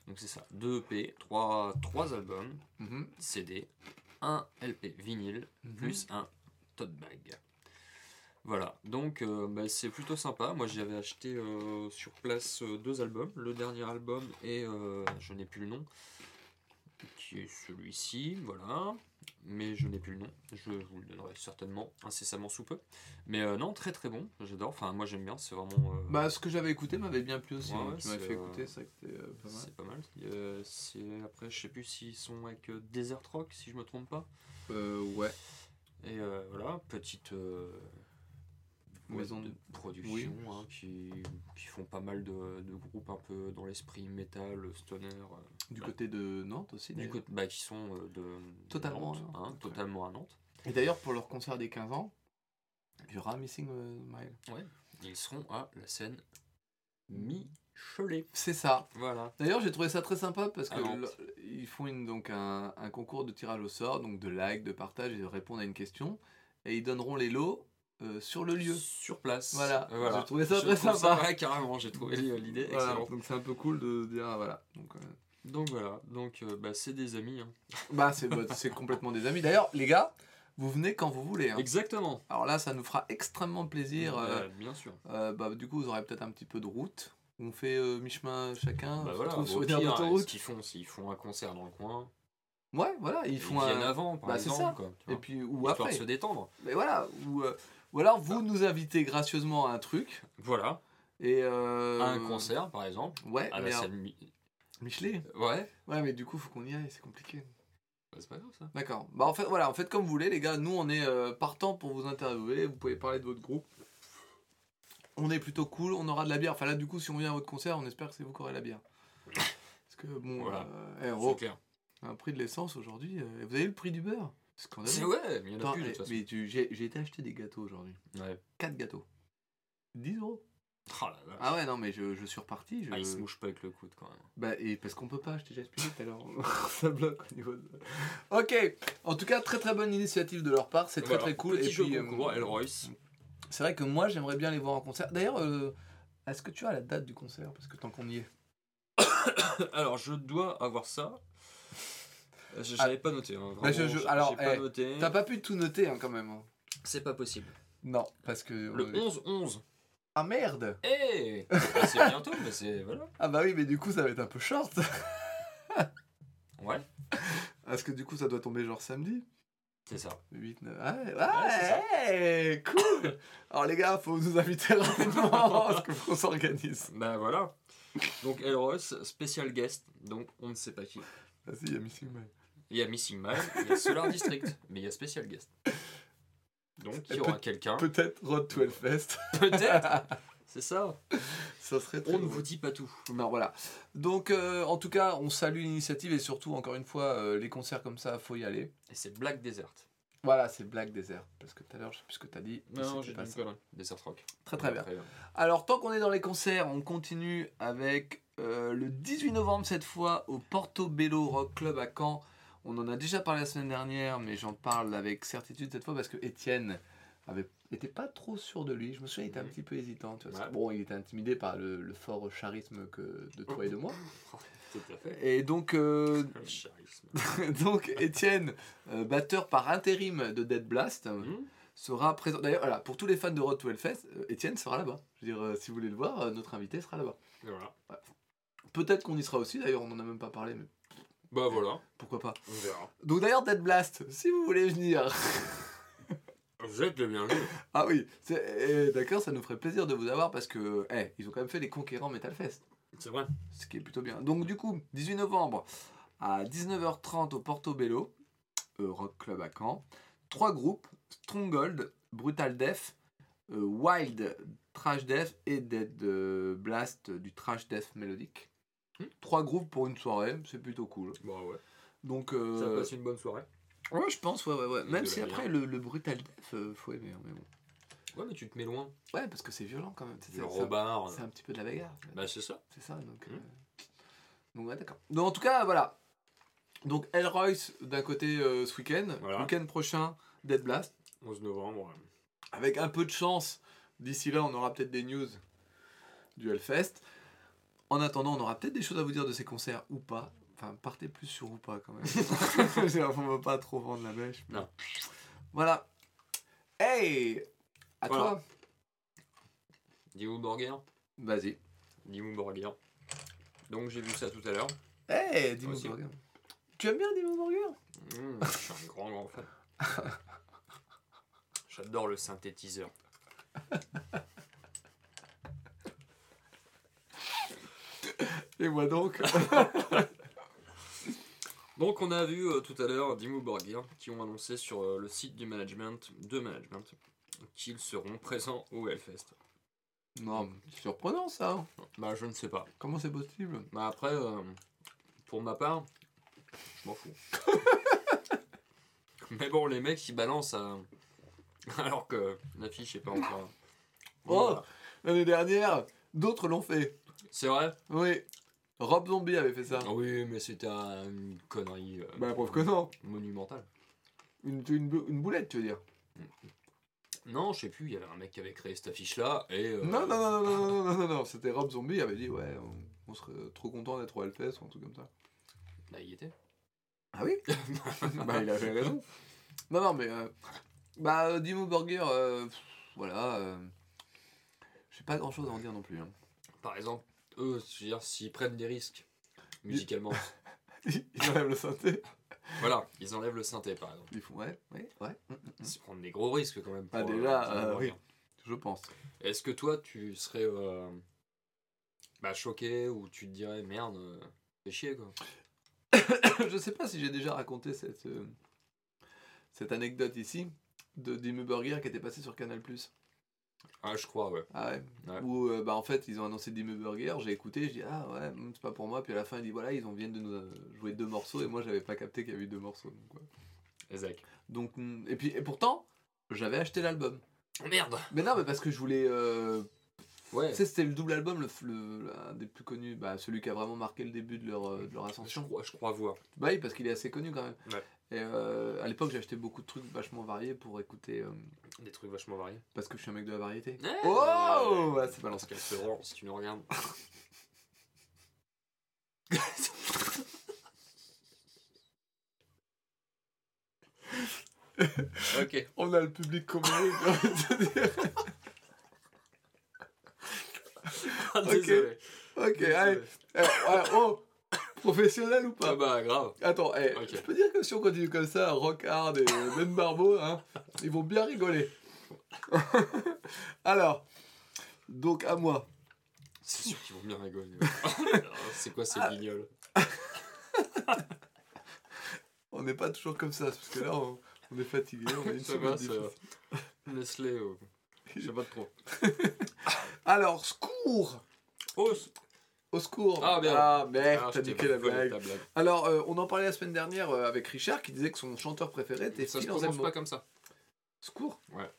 Donc c'est ça, deux EP, trois, trois albums, Mhm. CD, un LP vinyle, Mhm. plus un tote bag. Voilà, donc euh, bah, c'est plutôt sympa. Moi j'avais acheté euh, sur place euh, deux albums. Le dernier album et euh, je n'ai plus le nom, qui est celui-ci, voilà. Mais je n'ai plus le nom. Je vous le donnerai certainement incessamment sous peu. Mais euh, non, très très bon. J'adore. Enfin, moi j'aime bien. C'est vraiment. euh, Bah, ce que j'avais écouté m'avait bien plu aussi. Ouais, donc ouais, tu m'avais fait euh, écouter, ça c'était pas mal. c'est pas mal. C'est après, je sais plus s'ils sont avec Desert Rock, si je me trompe pas. Ouais. Et voilà, petite Maison boîte de production oui. hein, qui, qui font pas mal de, de groupes un peu dans l'esprit métal, stoner, euh, Du Ouais. côté de Nantes aussi. du côté, bah, qui sont euh, de Totalement Nantes, à Nantes, hein, totalement à Nantes. Et d'ailleurs, pour leur concert des 15 ans, il y aura Missing euh, Mile. Ils seront à la scène Michelet. C'est ça. Voilà. D'ailleurs, j'ai trouvé ça très sympa parce que le- ils font une, donc un, un concours de tirage au sort, donc de like, de partage et de répondre à une question. Et ils donneront les lots euh, sur le lieu. Sur place. Voilà. Euh, voilà. J'ai trouvé ça Je très sympa. ouais, carrément, j'ai trouvé l'idée Voilà, excellente. donc c'est un peu cool de dire ah, voilà. Donc, euh, Donc voilà, donc euh, bah, c'est des amis. hein. [LAUGHS] bah c'est bah, complètement des amis. D'ailleurs, les gars, vous venez quand vous voulez. hein. Exactement. Alors là, ça nous fera extrêmement plaisir. bien sûr. bah, du coup, vous aurez peut-être un petit peu de route. On fait mi-chemin chacun. Bah on se voilà, sur une pire, aire ce qu'ils font, s'ils font un concert dans le coin, Ouais, voilà, ils ils, font viennent un. avant, par bah, exemple. ça. Quoi, Et puis, ou histoire après. se détendre. Mais voilà, ou, euh, ou alors vous nous invitez gracieusement à un truc. Voilà, Et euh, à un concert, par exemple, Ouais, à la alors, scène... Mi- Michelet. Ouais, Ouais, mais du coup, faut qu'on y aille, c'est compliqué. bah, c'est pas grave ça. D'accord. Bah, en fait, voilà, en fait, comme vous voulez, les gars, nous, on est euh, partant pour vous interviewer. Vous pouvez parler de votre groupe. On est plutôt cool, on aura de la bière. Enfin, là, du coup, si on vient à votre concert, on espère que c'est vous qui aurez la bière. Parce que, bon, Voilà. euh, eh, C'est oh, clair. un prix de l'essence aujourd'hui. euh, vous avez eu le prix du beurre? Scandaleux. C'est ouais, mais il y en a Attends, plus de eh, toute façon. mais tu- j'ai j'ai été acheter des gâteaux aujourd'hui. Ouais. 4 gâteaux. 10 euros. Oh. Ah ouais, non, mais je, je suis reparti. Je... Ah, il se mouche pas avec le coude quand même. Bah, et parce qu'on peut pas, je t'ai déjà expliqué tout à l'heure. Ça bloque au niveau de. Ok, en tout cas, très très bonne initiative de leur part, c'est très Voilà, très cool. Petit et jeu puis, euh, concours, Elroyce. c'est vrai que moi j'aimerais bien les voir en concert. D'ailleurs, euh, est-ce que tu as la date du concert? Parce que tant qu'on y est. [COUGHS] Alors, je dois avoir ça. Je- J'avais pas noté. Hein, Bah, je- je- alors, pas eh, noté. T'as pas pu tout noter hein, quand même. hein. C'est pas possible. Non, parce que. Le euh, 11-11. Ah merde Eh C'est bientôt, mais c'est. Voilà. Ah bah oui, mais du coup ça va être un peu short. [LAUGHS] Ouais, Parce que du coup ça doit tomber genre samedi. c'est ça. 8, 9. Ah, ouais, ouais, cool [LAUGHS] Alors les gars, faut nous inviter rapidement [LAUGHS] parce qu'il faut qu'on s'organise. Bah voilà. Donc Elros, spécial guest, donc on ne sait pas qui. Vas-y, il y a Missing Man. Il y a Missing Man, il y a Solar [LAUGHS] District, mais il y a spécial guest. Donc il y aura quelqu'un. Peut-être Road to Hellfest. [LAUGHS] Peut-être [LAUGHS] C'est ça. ça serait très On ne vous dit pas tout. Non, voilà. Donc, euh, en tout cas, on salue l'initiative et surtout, encore une fois, euh, les concerts comme ça, faut y aller. Et c'est Black Desert. Voilà, c'est Black Desert. Parce que tout à l'heure, je sais plus ce que t'as dit. mais Non, j'ai pas dit. Desert Rock. Très très bien. Alors, tant qu'on est dans les concerts, on continue avec euh, le 18 novembre cette fois au Portobello Rock Club à Caen. On en a déjà parlé la semaine dernière, mais j'en parle avec certitude cette fois parce que Étienne avait était pas trop sûr de lui. Je me souviens, il était un Mhm. petit peu hésitant. Tu vois. Ouais. Bon, il était intimidé par le, le fort charisme que de toi et de moi. [LAUGHS] Tout à fait. Et donc, euh, [LAUGHS] Le charisme. [LAUGHS] donc Étienne, euh, batteur par intérim de Dead Blast, Hmm sera présent. D'ailleurs, voilà, pour tous les fans de Road to Hellfest, euh, Étienne sera là-bas. Je veux dire, euh, si vous voulez le voir, euh, notre invité sera là-bas. Voilà. Peut-être qu'on y sera aussi, d'ailleurs, on n'en a même pas parlé, mais Bah voilà, pourquoi pas. on verra. Donc d'ailleurs, Dead Blast, si vous voulez venir. [LAUGHS] Vous êtes le bienvenu. ah oui, eh, d'accord, ça nous ferait plaisir de vous avoir parce que, eh, ils ont quand même fait les conquérants Metal Fest, C'est vrai. ce qui est plutôt bien. Donc du coup, 18 novembre à 19h30 au Portobello, euh, Rock Club à Caen, trois groupes, Stronghold, Brutal Death, euh, Wild, Trash Death et Dead euh, Blast du Trash Death mélodique. Trois groupes pour une soirée, c'est plutôt cool. Bah ouais. Donc, Ça euh, passe une bonne soirée. ouais, je pense, ouais, ouais, ouais. Même si après, le, le Brutal Death, euh, faut aimer, hein, mais bon. Ouais, mais tu te mets loin. Ouais, parce que c'est violent quand même. C'est Le c'est- un petit peu de la bagarre. Bah c'est ça. C'est ça, donc. Mhm. euh, Donc, ouais, d'accord. Donc, en tout cas, voilà. Donc, Elroyce d'un côté euh, ce week-end. Voilà. Week-end prochain, Dead Blast. 11 novembre. Avec un peu de chance, d'ici là, on aura peut-être des news du Hellfest. En attendant, on aura peut-être des choses à vous dire de ces concerts ou pas. Enfin, partez plus sur ou pas quand même. [LAUGHS] on va pas trop vendre la mèche. mais- Non. Voilà. Hey À Voilà. toi Dimmu Borgir. Vas-y. Dimmu Borgir. Donc j'ai vu ça tout à l'heure. Hey, dis-moi Aussi. Burger. Tu aimes bien Dimmu Burger Mmh, je suis un grand grand fan. [LAUGHS] J'adore le synthétiseur. [LAUGHS] Et moi donc [LAUGHS] Donc on a vu euh, tout à l'heure Dimmu Borgir qui ont annoncé sur euh, le site du management, de management, qu'ils seront présents au Hellfest. Non, c'est surprenant ça. Bah je ne sais pas. Comment c'est possible? Bah après, euh, pour ma part, je m'en fous. [LAUGHS] Mais bon, les mecs ils balancent [LAUGHS] alors que l'affiche est pas encore... Oh Voilà. L'année dernière, d'autres l'ont fait. C'est vrai? Oui. Rob Zombie avait fait ça. Oui, mais c'était un- une connerie euh, Bah, preuve que non. monumentale. Une, une, une boulette, tu veux dire Non, je sais plus, il y avait un mec qui avait créé cette affiche-là et... euh, Non, non, non, non, non, non, non, non, non. C'était Rob Zombie qui avait dit, ouais, on, on serait trop content d'être au Hellfest ou un truc comme ça. Bah, il y était. Ah oui [LAUGHS] Bah, il avait raison. Non, non, mais. euh, bah, euh, Dimmu Burger, euh, pff, voilà. euh, J'ai pas grand chose à en dire non plus. hein. Par exemple, eux, s'ils prennent des risques, musicalement, [LAUGHS] Ils enlèvent le synthé. voilà, ils enlèvent le synthé, par exemple. Ils font, ouais, ouais, ouais. mm, mm, mm. Ils prennent des gros risques quand même. Ah, pour, déjà, euh, oui. Je pense. Est-ce que toi, tu serais euh, bah, choqué ou tu te dirais merde, euh, fais chier quoi [COUGHS] je sais pas si j'ai déjà raconté cette, euh, cette anecdote ici de Dimmu Burger qui était passé sur Canal+. Ah, je crois, ouais. Ah ouais. Ouais. Où euh, bah en fait ils ont annoncé Dimmu Burger, j'ai écouté, je dis ah ouais hum, c'est pas pour moi, puis à la fin il dit voilà ils ont viennent de nous euh, jouer deux morceaux et moi j'avais pas capté qu'il y avait eu deux morceaux. Donc, ouais. Exact. Donc, hum, et puis et pourtant j'avais acheté l'album. Oh, merde Mais non mais parce que je voulais euh, Ouais. tu sais c'était le double album le, le- un des plus connus, bah, celui qui a vraiment marqué le début de leur, de leur Je ascension. crois, je crois voir. Bah oui parce qu'il est assez connu quand même. Ouais. Et euh, à l'époque j'ai acheté beaucoup de trucs vachement variés pour écouter euh, Des trucs vachement variés. parce que je suis un mec de la variété. Oh ouais, c'est balance. Parce qu'elle se rend si tu nous regardes. Ok. On a le public dire. [LAUGHS] Désolé. Ok, Désolé. allez. Ouais, oh Professionnel ou pas Ah bah grave. Attends, eh, je peux dire que si on continue comme ça, Rock Hard et [LAUGHS] Ben Barbeau, hein, ils vont bien rigoler. [LAUGHS] Alors, donc à moi. C'est sûr qu'ils vont bien rigoler. [LAUGHS] C'est quoi ces Ah. guignols On n'est pas toujours comme ça, parce que là, on, on est fatigué, on a une semaine. Laisse-les. euh, Je sais pas trop. Alors, secours Oh, Au secours Ah, bien. Ah, merde, ah, t'as niqué la blague. Alors, euh, on en parlait la semaine dernière euh, avec Richard, qui disait que son chanteur préféré était Ça se prononce pas comme ça. Secours Ouais.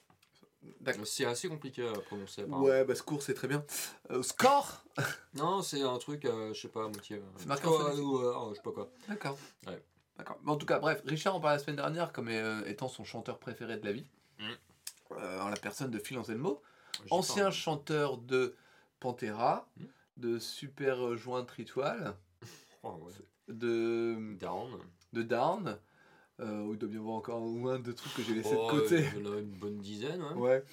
D'accord. C'est assez compliqué à prononcer. apparemment. Ouais, bah secours, c'est très bien. Euh, score [LAUGHS] Non, c'est un truc, euh, je sais pas, à moitié. C'est marqué en ou, euh, je sais pas quoi. D'accord. Ouais. D'accord. Mais en tout cas, bref, Richard en parlait la semaine dernière comme étant son chanteur préféré de la vie. Mm. En la personne de Phil Anselmo, ancien chanteur de Pantera, Mm. De Super Joint Tritoile, Oh, ouais. de, Down. de Down, euh, où il doit bien y avoir encore un de trucs que j'ai laissé Oh, de côté. Il y en a une bonne dizaine. Ouais.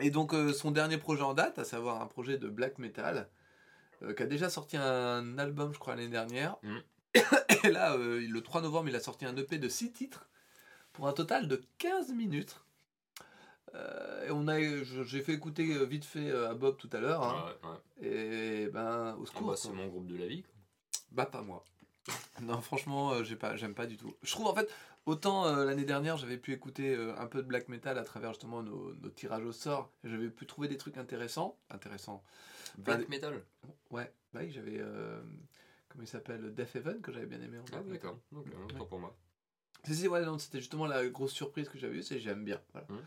Et donc euh, son dernier projet en date, à savoir un projet de black metal, euh, qui a déjà sorti un album, je crois, l'année dernière. Mm. [COUGHS] Et là, euh, le 3 novembre, il a sorti un EP de 6 titres, pour un total de 15 minutes. Euh, et on a, j'ai fait écouter euh, vite fait euh, à Bob tout à l'heure. hein. Ouais, ouais. Et ben, au secours. bah, c'est mon groupe de la vie. quoi. Bah pas moi. [LAUGHS] non franchement j'ai pas j'aime pas du tout. Je trouve en fait autant euh, l'année dernière j'avais pu écouter euh, un peu de black metal à travers justement nos, nos tirages au sort. J'avais pu trouver des trucs intéressants. Intéressants. Black metal. Ouais. Bah oui j'avais comment il s'appelle Death Heaven que j'avais bien aimé. en Ah, d'accord. Ok, autant pour moi. Si si ouais non c'était justement la grosse surprise que j'avais eue c'est que j'aime bien. Voilà. Mhm.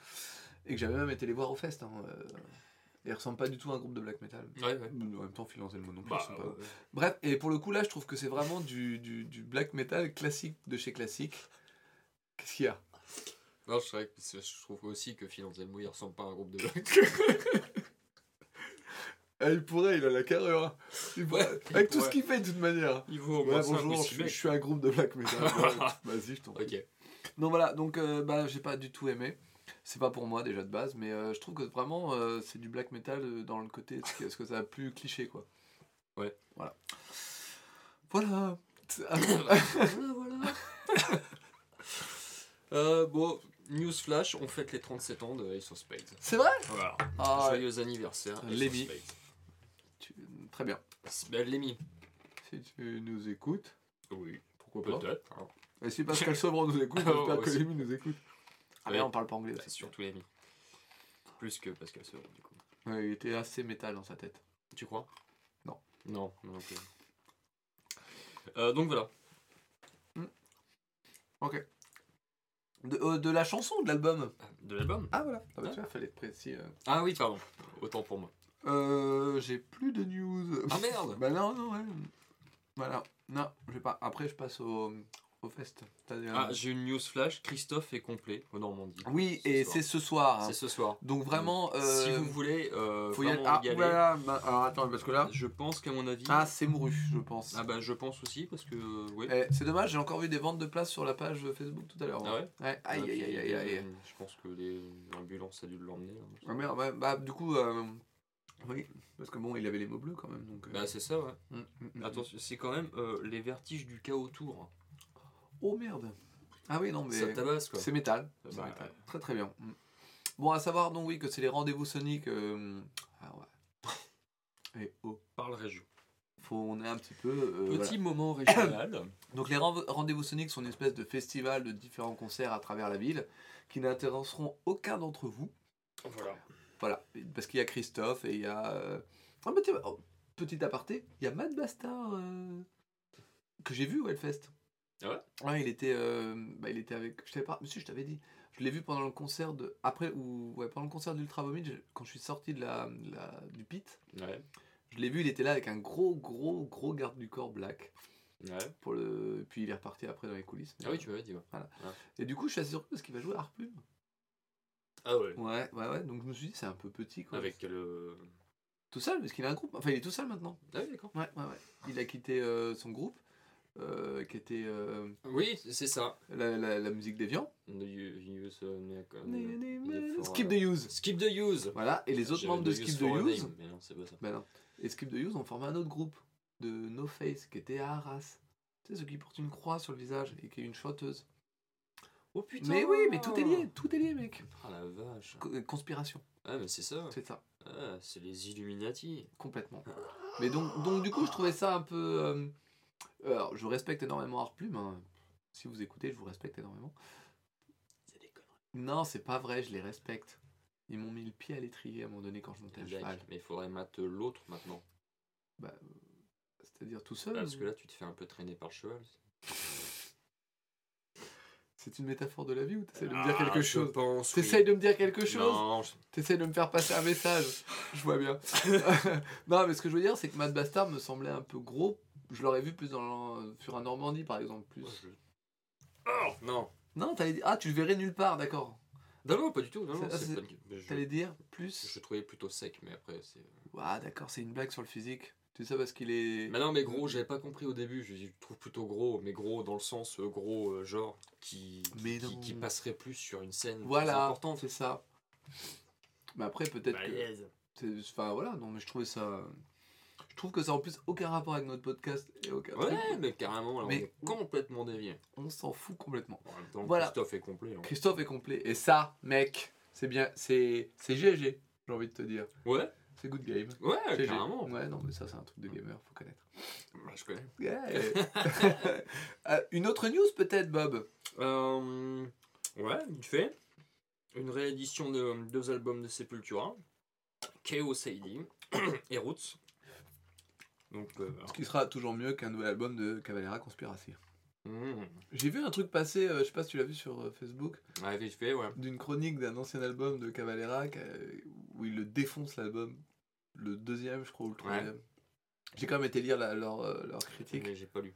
Et que j'avais même été les voir au fest. Hein, euh, et ils ressemblent pas du tout à un groupe de black metal. Ouais, ouais. En même temps, filancer le mot non plus. Bah, pas- ouais. Bref, et pour le coup là, je trouve que c'est vraiment du, du, du black metal classique de chez classique. Qu'est-ce qu'il y a? Non, je, que je trouve aussi que Phil Anselmo il ressemble pas à un groupe de black. [LAUGHS] Ah, Il pourrait, il a la carrure. hein. Il pourrait- Ouais, il Avec tout ce qu'il fait de toute manière. Il vaut au Ouais, moins 5 bonjour, ou je, 6 suis- mecs. je suis un groupe de black metal. [LAUGHS] Vas-y, je t'en prie. Ok. Non voilà, donc euh, bah, j'ai pas du tout aimé. C'est pas pour moi déjà de base, mais euh, je trouve que vraiment euh, c'est du black metal euh, dans le côté ce que, ce que ça a plus cliché quoi. Ouais. Voilà. Voilà. [LAUGHS] voilà, voilà. [LAUGHS] euh, bon, news flash, on fête les 37 ans de Ace of Spades. C'est vrai? Voilà. Ah, Joyeux anniversaire. Lémi. Tu- Très bien. Lémi. Si tu nous écoutes, Oui, pourquoi pas? peut-être. hein. Et si Pascal [LAUGHS] Sevran nous écoute, Oh, j'espère que aussi. Lémi nous écoute. Ah mais on parle pas anglais Bah, aussi. surtout Lémi. Plus que Pascal Sevran, du coup. Ouais, il était assez métal dans sa tête. Tu crois? Non. Non, non plus. Euh, donc voilà. Ok. De, euh, de la chanson ou de l'album? De l'album Ah voilà. Ah, bah, Ouais. tu vois, fallait être précis. euh. Ah oui, pardon. Autant pour moi. Euh, j'ai plus de news. Ah merde [LAUGHS] bah non, non, ouais. Voilà. Non, j'ai pas. Après, je passe au fest. Ah, j'ai une news flash. Christophe est complet au Normandie. oui, ce et c'est ce soir. hein. C'est ce soir. Donc vraiment. Si euh, vous voulez euh, faut y aller. Ah, y aller, voilà. bah, alors attends, parce que là. je pense qu'à mon avis. Ah, c'est mouru, je pense. Ah bah je pense aussi parce que euh, oui. Eh, c'est dommage, j'ai encore vu des ventes de places sur la page Facebook tout à l'heure. Ah ouais Ouais, aïe aïe aïe aïe aïe. Je pense que les ambulances a dû l'emmener. hein. Ah merde, ouais, bah du coup, euh, oui, parce que bon, il avait les mots bleus quand même. Donc, euh, Bah c'est ça ouais. mm, mm, mm. Attention, c'est quand même euh, les vertiges du chaos tour. Oh merde. Ah oui, non, mais Ça tabasse quoi. c'est métal. C'est Bah, métal. ouais. Très très bien. Mm. Bon, à savoir donc oui que c'est les rendez-vous Sonic. euh, Ah ouais. [LAUGHS] Et oh, Par la région. faut on est un petit peu. euh, voilà. Petit moment régional. [COUGHS] Donc les ren- rendez-vous Sonic sont une espèce de festival de différents concerts à travers la ville qui n'intéresseront aucun d'entre vous. voilà. Voilà, parce qu'il y a Christophe et il y a. euh, Ah bah oh, petit aparté, il y a Matt Bastard euh, que j'ai vu au Hellfest. Ah ouais? Ouais, il était, euh, bah, il était avec. Je t'avais pas. Monsieur, je t'avais dit. Je l'ai vu pendant le concert de. Après, ou. Ouais, pendant le concert d'Ultra Vomit, je- quand je suis sorti de la, la- du pit, Ouais. je l'ai vu, il était là avec un gros, gros, gros garde du corps black. Ouais. Pour le... Puis il est reparti après dans les coulisses. Ah oui, tu m'avais dit. Ouais. Et du coup, je suis assez surpris parce qu'il va jouer à Harplume. Ah ouais. Ouais, ouais, ouais. Donc je me suis dit, c'est un peu petit quoi. Avec le. Tout seul, parce qu'il a un groupe. Enfin, il est tout seul maintenant. Ah oui, d'accord. Ouais, ouais, ouais. Il a quitté euh, son groupe, euh, qui était euh, Oui, c'est ça. la, la, la musique d'Evian. Fort, Skip euh, the Use. Skip the Use. Voilà, et les autres membres de Skip the Use. Name, Mais non, c'est pas ça. Non. Et Skip the Use ont formé un autre groupe de No Face qui était à Arras. Tu sais, ceux qui portent une croix sur le visage et qui est une chanteuse. Oh putain Mais oui, mais tout est lié, tout est lié, mec. Ah la vache. Co- euh, Conspiration, Ah, mais c'est ça. c'est ça, Ah, c'est les Illuminati. complètement. Mais donc, donc du coup, je trouvais ça un peu. euh, Alors, je respecte énormément Art Plume. hein. Si vous écoutez, je vous respecte énormément. C'est des conneries. Non, c'est pas vrai, je les respecte. Ils m'ont mis le pied à l'étrier à un moment donné quand je montais à cheval. Mais il faudrait mettre l'autre maintenant. Bah, euh, C'est-à-dire tout seul. Parce ou- que là, tu te fais un peu traîner par le cheval. C'est une métaphore de la vie ou t'essayes de me dire quelque Ah, je chose pense. T'essayes de me dire quelque chose Non, je- T'essayes de me faire passer un message. Je vois bien. [LAUGHS] non, mais ce que je veux dire, c'est que Matt Bastard me semblait un peu gros. Je l'aurais vu plus dans, sur un Normandie, par exemple. Plus. Oh, non. Non, t'allais dire. Ah, tu le verrais nulle part, d'accord. Non, non, pas du tout. Non, ah, mais je, T'allais dire plus. je le trouvais plutôt sec, mais après, c'est. Ah, d'accord, c'est une blague sur le physique. Tu sais ça parce qu'il est. Mais non, mais gros, j'avais pas compris au début. Je, je le trouve plutôt gros, mais gros dans le sens euh, gros, euh, genre, qui, qui, Mais qui- non. qui passerait plus sur une scène plus Voilà, importante. c'est ça. Mais après, peut-être que. Enfin, voilà, non, mais je trouvais ça. Je trouve que ça a en plus aucun rapport avec notre podcast et aucun truc. Ouais, mais carrément, là, Mais- on est complètement dévié. On s'en fout complètement. En même temps, Voilà. Christophe est complet. hein. Christophe est complet. Et ça, mec, c'est bien. C'est c'est GG, j'ai envie de te dire. Ouais, C'est good game. ouais, GG. carrément. Ouais, non, mais ça, c'est un truc de gamer, faut connaître. Bah, je connais. Yeah. [LAUGHS] Euh, une autre news, peut-être, Bob? Euh, ouais, vite fait. Une réédition de deux albums de Sepultura, Chaos AD [CLEARS THROAT] et Roots. Donc, euh, Ce qui sera toujours mieux qu'un nouvel album de Cavalera Conspiracy. hmm, J'ai vu un truc passer, euh, je sais pas si tu l'as vu sur euh, Facebook, ouais, vite fait, ouais. d'une chronique d'un ancien album de Cavalera euh, où il le défonce l'album. Le deuxième, je crois, ou le troisième. J'ai quand même été lire la- leur, euh, leur critique. Mais j'ai pas lu.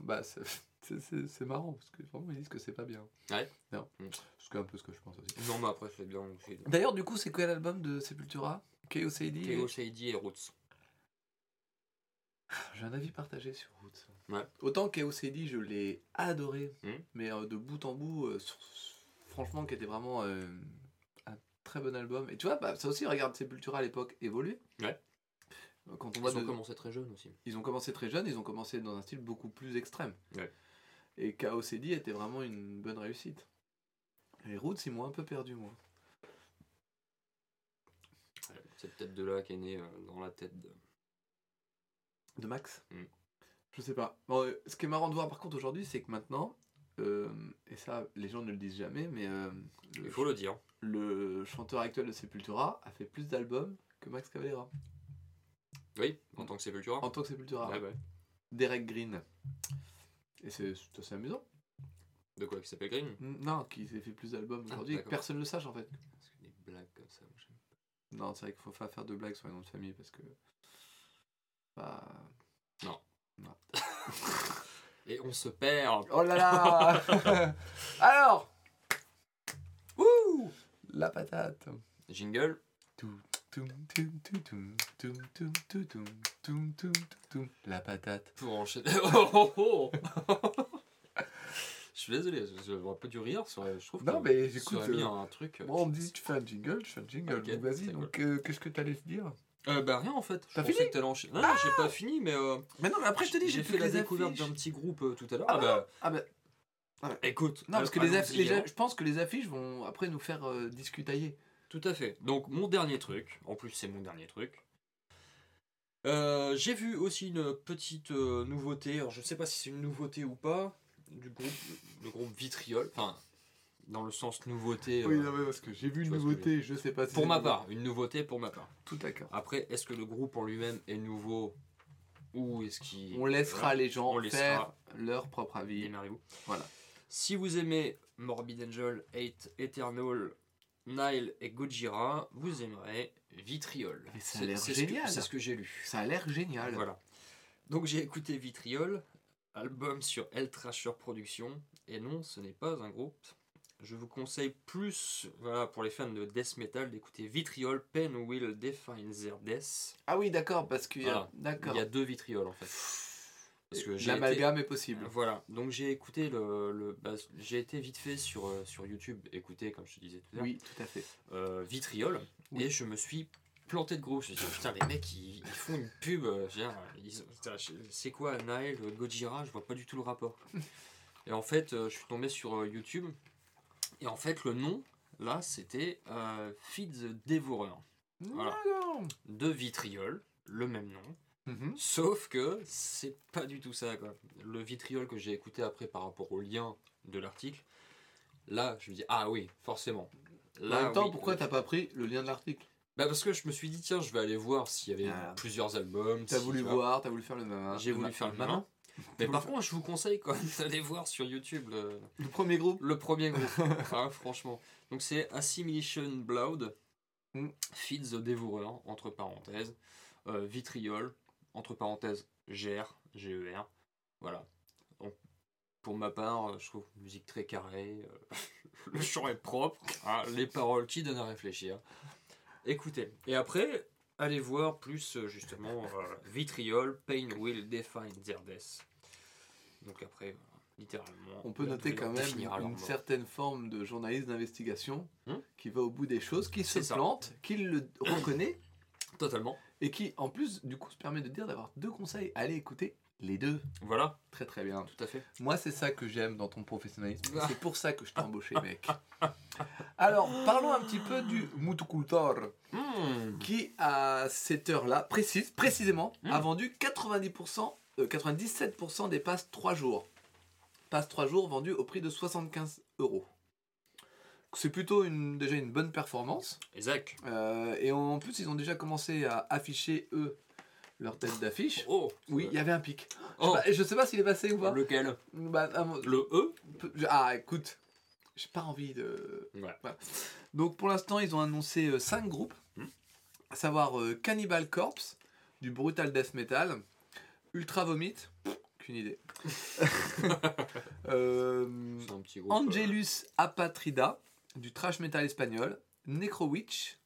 Bah, c'est- [LAUGHS] marrant, parce que vraiment, ils disent que c'est pas bien. Ouais. Non. Mm. C'est un peu ce que je pense aussi. Non, mais après, c'est bien aussi. D'ailleurs, du coup, c'est quel album de Sepultura? Chaos AD Chaos AD et Roots. J'ai un avis partagé sur Roots. Ouais. Autant Chaos AD, je l'ai adoré, Mm. mais euh, de bout en bout, euh, sur- franchement, qui était vraiment euh, très bon album. Et tu vois, bah, ça aussi, regarde Sepultura à l'époque évoluer. Ouais. Quand on Ils ont de- commencé très jeunes aussi. ils ont commencé très jeunes, ils ont commencé dans un style beaucoup plus extrême. Ouais. Et Chaos AD était vraiment une bonne réussite. Les Roots, ils m'ont un peu perdu, moi. C'est peut-être de là qu'est né euh, dans la tête de. De Max Mm. Je sais pas. Bon, euh, ce qui est marrant de voir par contre aujourd'hui, c'est que maintenant, euh, et ça les gens ne le disent jamais, mais euh, le, Il faut le dire. le chanteur actuel de Sepultura a fait plus d'albums que Max Cavalera. Oui, en tant que Sepultura. En tant que Sepultura. Ouais, ouais. Derek Green. Et c'est assez amusant. De quoi qui s'appelle Green? Non, qui s'est fait plus d'albums Ah, aujourd'hui et que personne ne le sache en fait. Parce que des blagues comme ça, moi, j'aime Non, c'est vrai qu'il faut pas faire de blagues sur les noms de famille parce que. Bah. [LAUGHS] Et on se perd. Oh là là Alors Ouh La patate. Jingle. La patate. Pour enchaîner. Oh, oh, oh. Je suis désolé, j'aurais pas dû rire. Je trouve non, mais j'écoute. Euh, un truc. On me dit tu fais un jingle, je fais un jingle. Okay, vas-y, qu'est-ce que t'allais te dire euh, bah rien en fait. Je T'as pensais fini que t'allais enchaîner. Non, non, j'ai pas fini, mais euh, Mais non, mais après je te dis, j'ai fait la découverte d'un petit groupe euh, tout à l'heure. Ah, bah, Ah bah, écoute. non, parce que allons- les, aff- allons-y, les hein. aff- je pense que les affiches vont après nous faire euh, discutailler. Tout à fait. Donc mon dernier truc, en plus c'est mon dernier truc. Euh, j'ai vu aussi une petite euh, nouveauté, alors je sais pas si c'est une nouveauté ou pas, du groupe, le groupe Vitriol, enfin dans le sens nouveauté. Oui, euh, non, mais parce que j'ai vu une nouveauté, je sais pas si pour ma part, une nouveauté pour ma part. Tout d'accord. Après, est-ce que le groupe en lui-même est nouveau ou est-ce qu'il... On laissera Voilà. les gens On faire leur propre avis. Démerdez-vous. Voilà. Si vous aimez Morbid Angel, Hate, Eternal, Nile et Gojira, vous aimerez Vitriol. Mais ça a l'air génial. C'est ce que j'ai lu. Ça a l'air génial. Voilà. Donc j'ai écouté Vitriol, album sur El Trasher Productions, et non, ce n'est pas un groupe. Je vous conseille plus, voilà, pour les fans de death metal, d'écouter Vitriol, Pen Will Define Their Death. Ah oui, d'accord, parce qu'il y a... Voilà. D'accord. Il y a deux Vitriol en fait. Parce que j'ai été- L'amalgame est possible. Voilà, donc j'ai écouté le. le- bah, j'ai été vite fait sur, euh, sur YouTube, écouter, comme je te disais tout à l'heure, Oui, tout à fait. euh, Vitriol, Oui. et je me suis planté de gros. Je me suis dit, putain, les mecs, ils, ils font une pub. euh, c'est quoi Naël, Gojira Je vois pas du tout le rapport. [LAUGHS] et en fait, je suis tombé sur YouTube, et en fait, le nom, là, c'était euh, Feed the Devourer Voilà. De Vitriol, le même nom. Mhm. Sauf que c'est pas du tout ça. Quoi. Le vitriol que j'ai écouté après par rapport au lien de l'article, là je me dis ah oui, forcément. En même temps, oui. pourquoi t'as pas pris le lien de l'article? Bah Parce que je me suis dit tiens, je vais aller voir s'il y avait Ah. plusieurs albums. T'as si, voulu tu vois. voir, t'as voulu faire le malin. J'ai voulu faire le malin. Mais par contre, je vous conseille quand même [LAUGHS] d'aller voir sur YouTube le, Le premier groupe le premier groupe. [LAUGHS] Hein, franchement. Donc c'est Assimilation Blood, Mm. Feed the Devourer, entre parenthèses, euh, Vitriol, entre parenthèses, GR, GER. Voilà. Donc, pour ma part, euh, je trouve musique très carrée, euh, [LAUGHS] le chant est propre, hein, les paroles qui donnent à réfléchir. Écoutez. Et après, allez voir plus euh, justement euh, Vitriol, Pain Will Define Their Death. Donc après, littéralement. On peut noter quand même une certaine forme de journaliste d'investigation Hmm qui va au bout des choses, qui se ça. plante, qui le reconnaît Totalement. et qui en plus du coup se permet de dire d'avoir deux conseils. Allez écouter les deux. Voilà, Très très bien. tout à fait. Moi c'est ça que j'aime dans ton professionnalisme. Ah. C'est pour ça que je t'ai embauché mec. Alors parlons un petit peu du mutucultor Hmm. qui à cette heure-là, précise, précisément, Hmm. a vendu 90%, euh, 97% des passes 3 jours. Passes 3 jours vendues au prix de 75 euros. C'est plutôt une, déjà une bonne performance. Isaac. Euh, et en plus, ils ont déjà commencé à afficher, eux, leur tête d'affiche. Oh Oui, il y avait un pic. Oh Bah, je sais pas s'il est passé ou pas. Lequel? Bah, Le E? Ah, écoute, j'ai pas envie de. Ouais. Voilà. Donc pour l'instant, ils ont annoncé 5 groupes, Hmm. à savoir euh, Cannibal Corpse, du brutal death metal, Ultra Vomit, aucune idée, [LAUGHS] Euh, C'est un petit groupe. Angelus Apatrida, du trash metal espagnol, Necrowitch,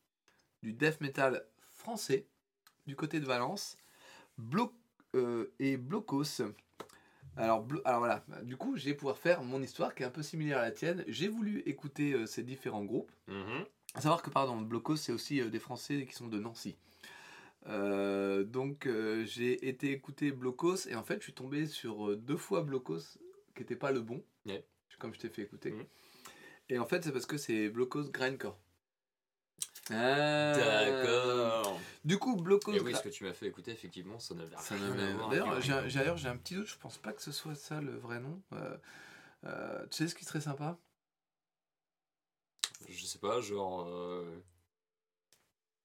du death metal français, du côté de Valence, Blo- euh, et Blocos. Alors, Blo- alors voilà, du coup, je vais pouvoir faire mon histoire qui est un peu similaire à la tienne. J'ai voulu écouter euh, ces différents groupes. euh, mhm. À savoir que, pardon, Blocos, c'est aussi euh, des Français qui sont de Nancy. Euh, donc, euh, j'ai été écouter Blocos et en fait, je suis tombé sur euh, deux fois Blocos qui n'était pas le bon, comme je t'ai fait écouter. Et en fait, c'est parce que c'est Blocos Grindcore. Ah. D'accord. Du coup, Blocos. Et oui, ce que tu m'as fait écouter, effectivement, ça n'avait rien à voir. D'ailleurs, j'ai un- j'ai- petit doute, je pense pas que ce soit ça le vrai nom. Euh, tu sais ce qui serait sympa? Je sais pas, genre.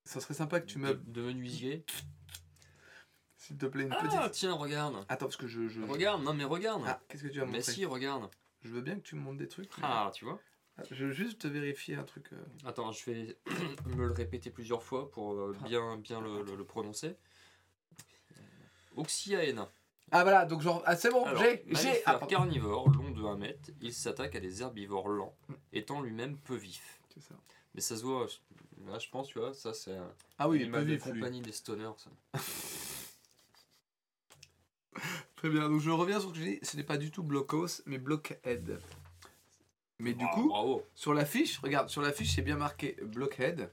Euh, Ça serait sympa que tu me. de menuisier. S'il te plaît, une Ah, petite. tiens, regarde. Attends, parce que je. je- Regarde, non mais regarde. Ah, qu'est-ce que tu vas me mais montrer si, regarde. Je veux bien que tu me montres des trucs. mais- Ah, tu vois. Je veux juste vérifier un truc. euh. Attends, je vais [COUGHS] me le répéter plusieurs fois pour euh, Ah. bien, bien le, le- le prononcer. Oxyaena. Ah voilà, donc genre. Ah c'est bon, j'ai. J'ai. Ah, carnivore, long de 1 mètre, il s'attaque à des herbivores lents, étant lui-même peu vif. C'est ça. Mais ça se voit, là je pense, tu vois, ça c'est Ah oui, il peu de lui. compagnie des stoners. Ça. [LAUGHS] Très bien, donc je reviens sur ce que j'ai dit. Ce n'est pas du tout Blockhouse, mais Blockhead. Mais du coup, bravo. sur la fiche, regarde, sur la fiche c'est bien marqué Blockhead,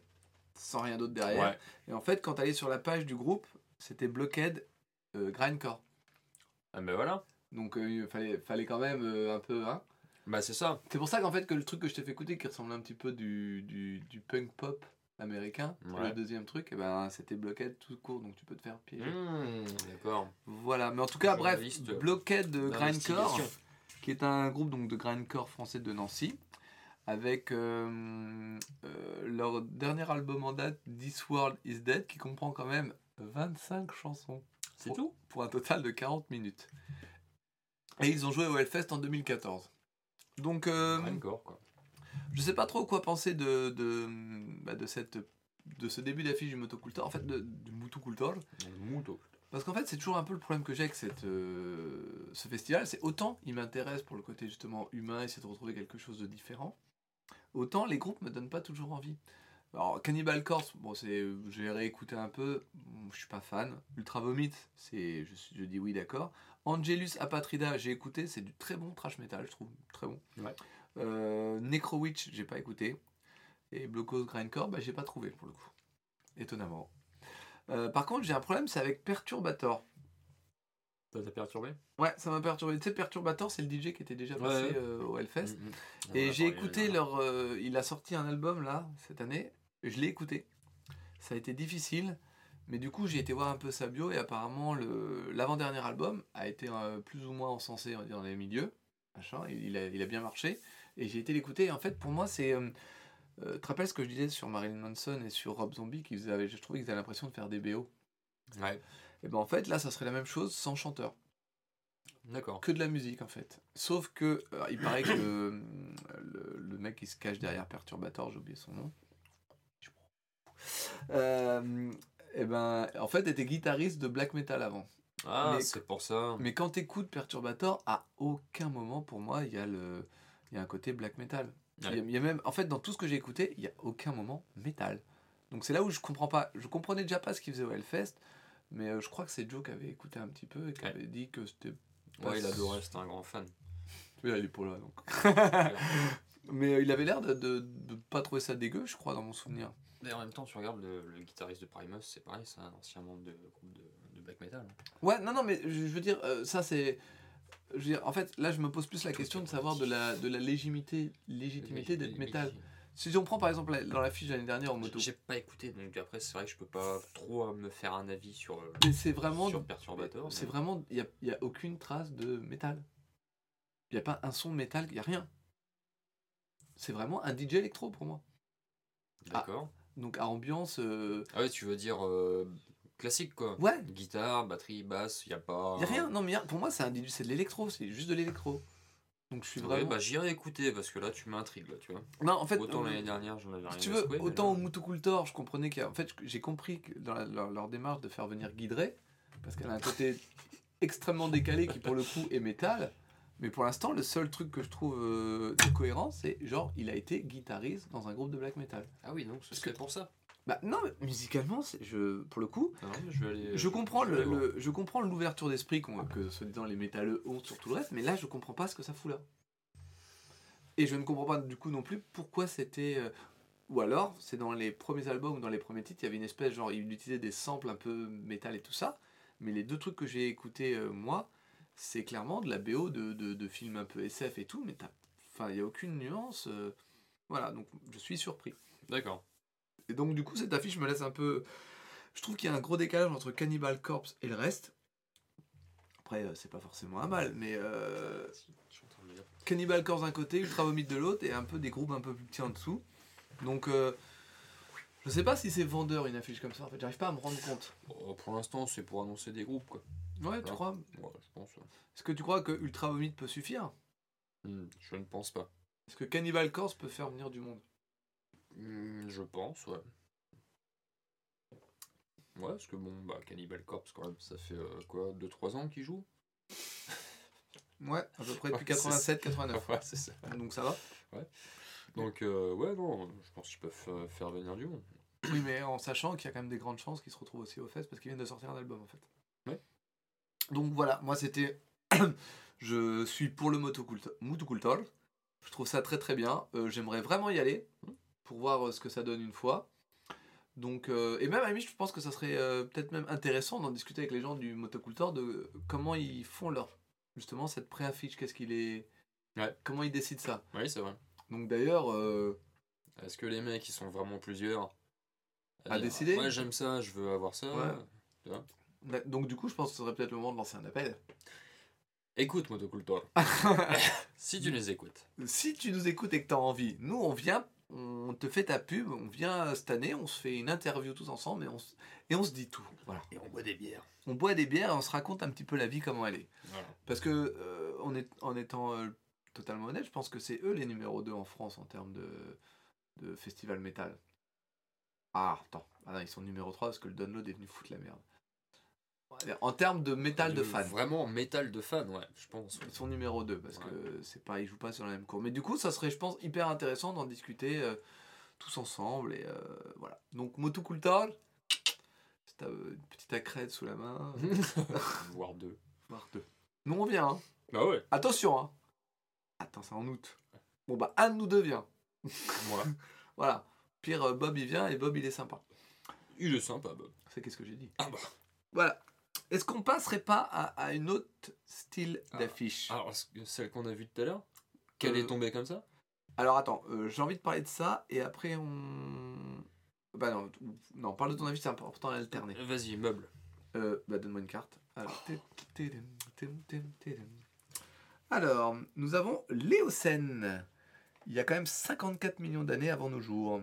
sans rien d'autre derrière. Ouais. Et en fait, quand tu allais sur la page du groupe, c'était Blockhead euh, Grindcore. Ah ben voilà. Donc euh, il fallait, fallait quand même euh, un peu. Hein. Bah c'est ça. C'est pour ça qu'en fait, que le truc que je t'ai fait écouter qui ressemblait un petit peu du, du, du punk pop américain, Ouais. le deuxième truc, et ben, c'était Blockhead tout court, donc tu peux te faire piéger. Mmh, D'accord. Voilà, mais en tout cas, bref, Blockhead Grindcore, d'investigation. qui est un groupe donc, de grindcore français de Nancy, avec euh, euh, leur dernier album en date, This World is Dead, qui comprend quand même 25 chansons. C'est tout? Pour un total de 40 minutes. Et ils ont joué au Hellfest en 2014. Donc, euh, Encore quoi. je sais pas trop quoi penser de, de, bah, de, cette, de ce début d'affiche du Motocultor, en fait, de, du. Parce qu'en fait, c'est toujours un peu le problème que j'ai avec cette, euh, ce festival. C'est autant il m'intéresse pour le côté justement humain, essayer de retrouver quelque chose de différent, autant les groupes me donnent pas toujours envie. Alors, Cannibal Corpse, bon, c'est, j'ai réécouté un peu, je suis pas fan. Ultra Vomit, c'est, je, dis oui, d'accord. Angelus Apatrida, j'ai écouté, c'est du très bon trash metal, je trouve, très bon. Ouais. Euh, Necrowitch, j'ai pas écouté. Et Blocos Grindcore, bah, j'ai pas trouvé pour le coup. Étonnamment. Euh, par contre, j'ai un problème, c'est avec Perturbator. Ça t'a perturbé? Ouais, ça m'a perturbé. Tu sais, Perturbator, c'est le DJ qui était déjà passé ouais. euh, au Hellfest. On en Et a j'ai écouté leur. euh, il a sorti un album là, cette année. Je l'ai écouté. Ça a été difficile. Mais du coup, j'ai été voir un peu sa bio et apparemment, l'avant-dernier album a été euh, plus ou moins encensé dans les milieux. Machin, il, il a, il a bien marché. Et j'ai été l'écouter. En fait, pour moi, c'est. Euh, euh, tu te rappelles ce que je disais sur Marilyn Manson et sur Rob Zombie qu'ils faisaient- Je trouvais qu'ils avaient l'impression de faire des BO. Ouais, Et ben en fait, là, ça serait la même chose sans chanteur. d'accord. que de la musique en fait. Sauf que euh, il paraît que le, le- le mec qui se cache derrière Perturbator, j'ai oublié son nom. Euh, et ben, en fait, était guitariste de black metal avant. Ah, c'est pour ça. Mais quand t'écoutes Perturbator, à aucun moment pour moi il y a le, il y a un côté black metal. Il y a- Ouais. il y a même, en fait, dans tout ce que j'ai écouté, il y a aucun moment métal. Donc c'est là où je comprends pas. Je comprenais déjà pas ce qu'il faisait au Hellfest, mais euh, je crois que c'est Joe qui avait écouté un petit peu et qui Ouais. avait dit que c'était. Ouais, il adorait, c'était un grand fan. Oui, il est pour là donc. [LAUGHS] Mais euh, il avait l'air de, de, de pas trouver ça dégueu, je crois, dans mon souvenir. Mais en même temps, tu regardes le, le guitariste de Primus, c'est pareil, c'est un ancien membre de groupe de, de black metal. Ouais, non, non, mais je, je veux dire, euh, ça c'est. Je veux dire, en fait, là, je me pose plus la question de savoir de la, de la légitimité, légitimité d'être métal. Si on prend par exemple dans la fiche de l'année dernière en moto, J'ai pas écouté, donc après, c'est vrai que je peux pas trop euh, me faire un avis sur, mais c'est vraiment. sur Perturbator. C'est mais- vraiment. Il n'y a, y a aucune trace de métal. Il n'y a pas un son de métal, il n'y a rien. C'est vraiment un DJ électro pour moi. D'accord. Donc à ambiance. euh, Ah ouais, tu veux dire euh, classique quoi. Ouais, Guitare, batterie, basse, y a pas. n'y a rien. Non, mais y a- pour moi, c'est un c'est de l'électro, c'est juste de l'électro. Donc je suis Ouais, vraiment. bah j'irai écouter parce que là tu m'intrigues là, tu vois. non, en fait. Autant euh, l'année dernière, j'en avais rien tu veux, autant au Mutukultor, je comprenais qu'il y a. En fait, j'ai compris que dans la- leur, leur démarche de faire venir Guidré, parce qu'elle a un côté extrêmement décalé qui, pour le coup, est métal. Mais pour l'instant, le seul truc que je trouve euh, de cohérent, c'est genre, il a été guitariste dans un groupe de black metal. Ah oui, donc c'est pour ça. Bah non, mais musicalement, je, pour le coup, Non, je vais aller. je comprends vais le, aller voir. le- je comprends l'ouverture d'esprit que se disant les métalleux ont sur tout le reste, mais là, je comprends pas ce que ça fout là. Et je ne comprends pas du coup non plus pourquoi c'était. euh, ou alors, c'est dans les premiers albums ou dans les premiers titres, il y avait une espèce, genre, il utilisait des samples un peu métal et tout ça. Mais les deux trucs que j'ai écoutés, euh, moi, c'est clairement de la BO de, de, de films un peu SF et tout, mais il n'y a aucune nuance. euh, voilà, donc je suis surpris. D'accord. Et donc, du coup, cette affiche me laisse un peu. Je trouve qu'il y a un gros décalage entre Cannibal Corpse et le reste. Après, euh, c'est pas forcément un mal, mais euh. Cannibal Corpse d'un côté, Ultra Vomit de l'autre, et un peu des groupes un peu plus petits en dessous. Donc, euh, je sais pas si c'est vendeur une affiche comme ça. En fait, j'arrive pas à me rendre compte. Pour l'instant, c'est pour annoncer des groupes quoi. Ouais, tu crois Ouais, je pense. ouais. Est-ce que tu crois que Ultra Vomit peut suffire? Hmm, je ne pense pas. Est-ce que Cannibal Corpse peut faire venir du monde? Hmm, je pense, ouais. Ouais, parce que bon, bah, Cannibal Corpse, quand même, ça fait euh, quoi 2-3 ans qu'ils jouent Ouais, à peu près depuis [LAUGHS] Ouais, c'est 87, 89. [LAUGHS] Ouais, c'est ça. Donc ça va? Donc, euh, ouais, non, je pense qu'ils peuvent euh, faire venir du monde. Oui, mais en sachant qu'il y a quand même des grandes chances qu'ils se retrouvent aussi au Fest parce qu'ils viennent de sortir un album en fait. Ouais. Donc voilà, moi c'était. [CLEARS THROAT] je suis pour le Motocultor. Je trouve ça très très bien. Euh, J'aimerais vraiment y aller pour voir ce que ça donne une fois. Donc, euh, et même à je pense que ça serait euh, peut-être même intéressant d'en discuter avec les gens du Motocultor de comment ils font leur justement cette pré-affiche, qu'est-ce qu'il est. Ouais. Comment ils décident ça? Oui, c'est vrai. Donc d'ailleurs. euh, Est-ce que les mecs, ils sont vraiment plusieurs À dire, décider Ouais, j'aime ça, je veux avoir ça. Ouais. Donc du coup, je pense que ce serait peut-être le moment de lancer un appel. Écoute, Motocultor. [LAUGHS] si tu les écoutes. si tu nous écoutes et que tu as envie, nous on vient, on te fait ta pub, on vient cette année, on se fait une interview tous ensemble et on, se- et on se dit tout. Voilà. Et on boit des bières. On boit des bières et on se raconte un petit peu la vie, comment elle est. Voilà. Parce que euh, on est, en étant euh, totalement honnête, je pense que c'est eux les numéros 2 en France en termes de, de festival métal. Ah, attends, ah non, ils sont numéro 3 parce que le download est venu foutre la merde. En termes de métal de fans. Vraiment métal de fan, ouais, je pense. Ils sont numéro 2 parce Ouais. que c'est pas, ils jouent pas sur la même cour. Mais du coup, ça serait, je pense, hyper intéressant d'en discuter, euh, tous ensemble. Et euh, voilà. Donc, Motu Kultal, c'est euh, une petite accrède sous la main, [LAUGHS] [LAUGHS] Voire deux. voire deux. Nous, on vient. hein. Bah ouais. Attention, hein. Attends, c'est en août. Bon, bah, un de nous deux vient. Moi. Voilà. Pire, euh, Bob, il vient et Bob, il est sympa. Il est sympa, Bob. C'est qu'est-ce que j'ai dit. Ah bah. Voilà. Est-ce qu'on passerait pas à, à une autre style Ah. d'affiche Alors, celle qu'on a vue tout à l'heure, qu'elle Euh, est tombée comme ça Alors attends, euh, j'ai envie de parler de ça et après on. Bah non, non, parle de ton avis, c'est important à alterner. Vas-y, meuble. Euh, bah donne-moi une carte. Alors, Alors, nous avons l'Éocène. Il y a quand même 54 millions d'années avant nos jours.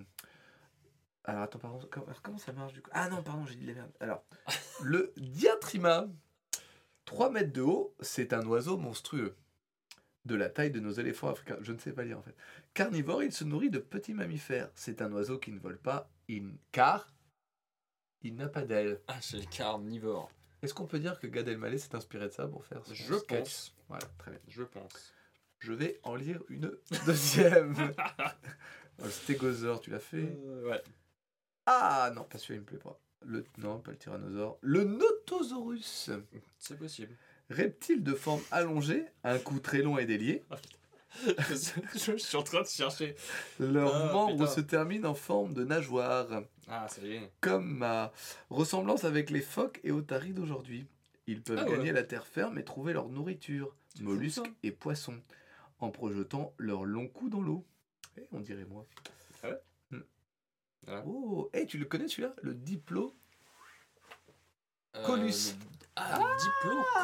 Alors attends, pardon, comment, ça marche du coup? Ah non, pardon, j'ai dit la merde. Alors, [LAUGHS] le Diatrima, 3 mètres de haut, c'est un oiseau monstrueux. De la taille de nos éléphants africains. Je ne sais pas lire en fait. Carnivore, il se nourrit de petits mammifères. C'est un oiseau qui ne vole pas, car il n'a pas d'aile. Ah, c'est le carnivore. Est-ce qu'on peut dire que Gad Elmaleh s'est inspiré de ça pour faire son Je sketch pense. Voilà, très bien. Je pense. Je vais en lire une [LAUGHS] deuxième. Oh, le stégosaure, tu l'as fait Euh, ouais. Ah non, pas celui-là, il me plaît pas. Le, non, pas le tyrannosaure. Le Notosaurus. C'est possible. Reptile de forme allongée, un cou très long et délié. [LAUGHS] je suis en train de chercher. Leurs Ah, membres putain. se terminent en forme de nageoire, Ah, ça y est. comme ma ressemblance avec les phoques et otaries d'aujourd'hui. Ils peuvent Ah ouais. gagner la terre ferme et trouver leur nourriture, C'est mollusques et poissons, en projetant leur long cou dans l'eau. Eh, on dirait moi. Ah. Oh, eh, tu le connais celui-là? Le diplo Euh, Colus. Ah, le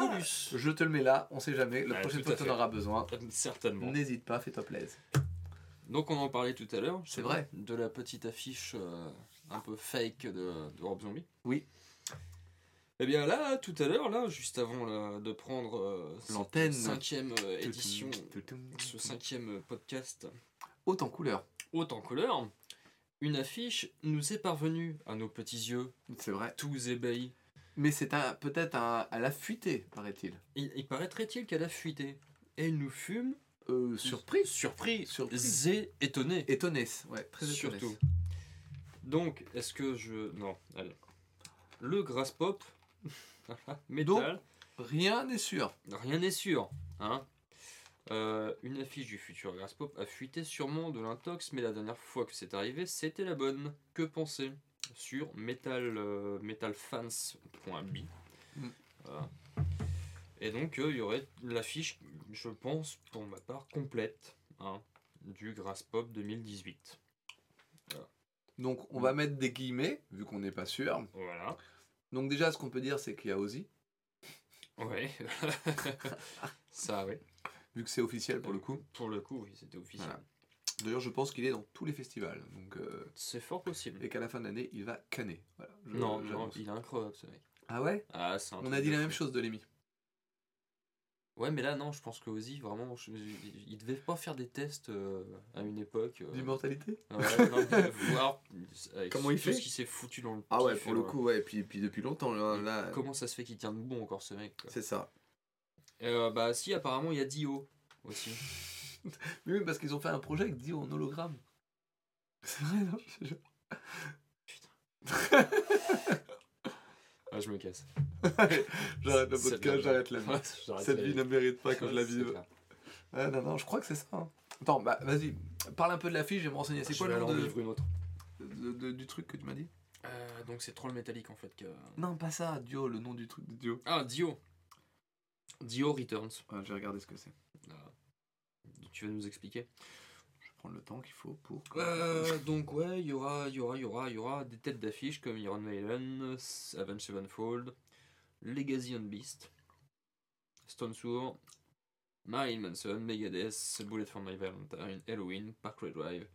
Diplocolus. Je te le mets là, on sait jamais. La prochaine tout fois à tu fait. en auras besoin, Certainement. n'hésite pas, fais-toi plaisir. Donc on en parlait tout à l'heure. C'est vrai. De la petite affiche euh, un peu fake de, de Rob Zombie. Oui. Eh bien là, tout à l'heure, là, juste avant là, de prendre euh, cette L'antenne. cinquième euh, édition, ce cinquième euh, podcast Haute en couleur. haute en couleur, une affiche nous est parvenue à nos petits yeux, C'est vrai. tous ébahis. Mais c'est un, peut-être un, à la fuité, paraît-il. Il, il paraîtrait-il qu'elle a fuité. Et il nous fume Euh, surprise. surpris, Surprise. et étonné. Étonné. Ouais, très étonné. Surtout. Donc, est-ce que je. Non, allez. Le grass pop, [LAUGHS] métal, Rien n'est sûr. rien n'est sûr. Hein Euh, une affiche du futur grass pop a fuité sûrement de l'intox, mais la dernière fois que c'est arrivé, c'était la bonne. Que penser? Sur metal, euh, metalfans.b. Mm. Voilà. Et donc, euh, il y aurait l'affiche, je pense, pour ma part, complète hein, du grass pop 2018. Donc on va mettre des guillemets, vu qu'on n'est pas sûr. Voilà. Donc déjà, ce qu'on peut dire, c'est qu'il y a Ozzy, Ouais. [LAUGHS] Ça, ouais. vu que c'est officiel pour le coup. Pour le coup, oui, c'était officiel. Voilà. D'ailleurs, je pense qu'il est dans tous les festivals. Donc, euh, C'est fort possible. et qu'à la fin de l'année, il va canner. Voilà, je- non, il est incroyable ce mec. Ah ouais? Ah, On a dit la même chose de Lémi. Ouais, mais là, non, je pense que Ozzy, vraiment, je- il devait pas faire des tests euh, à une époque. euh, D'immortalité? Ouais, non, voir [LAUGHS] avec Comment il fait ce qu'il s'est foutu dans le Ah ouais, pour le coup, ouais. Et puis, depuis longtemps, là, là, Comment ça se fait qu'il tient debout encore ce mec c'est ça. Euh, Bah, si, apparemment, il y a Dio aussi. [LAUGHS] Mais oui, parce qu'ils ont fait un projet avec Dio en hologramme. C'est vrai, non? Je jure. Ah, je me casse. [LAUGHS] J'arrête le podcast, j'arrête la vie. Cette la vie ne mérite pas que je la vive. Ah, non, non, je crois que c'est ça. hein. Attends, bah vas-y, parle un peu de l'affiche, je vais me renseigner. C'est Je quoi le nom de, livrer une autre. de- de- du truc que tu m'as dit? Euh, donc c'est Troll Métallique en fait que... Non, pas ça, Dio, le nom du truc de Dio. Ah, Dio. Dio Returns. Ouais, je vais regarder ce que c'est. Tu vas nous expliquer? Je vais prendre le temps qu'il faut pour. Euh, donc ouais, il y aura, y aura, y aura, y aura des têtes d'affiche comme Iron Maiden, Avenged Sevenfold, Legacy on Beast, Stone Sour, Marilyn Manson, Megadeth, Bullet for My Valentine, Halloween, Parkway Drive.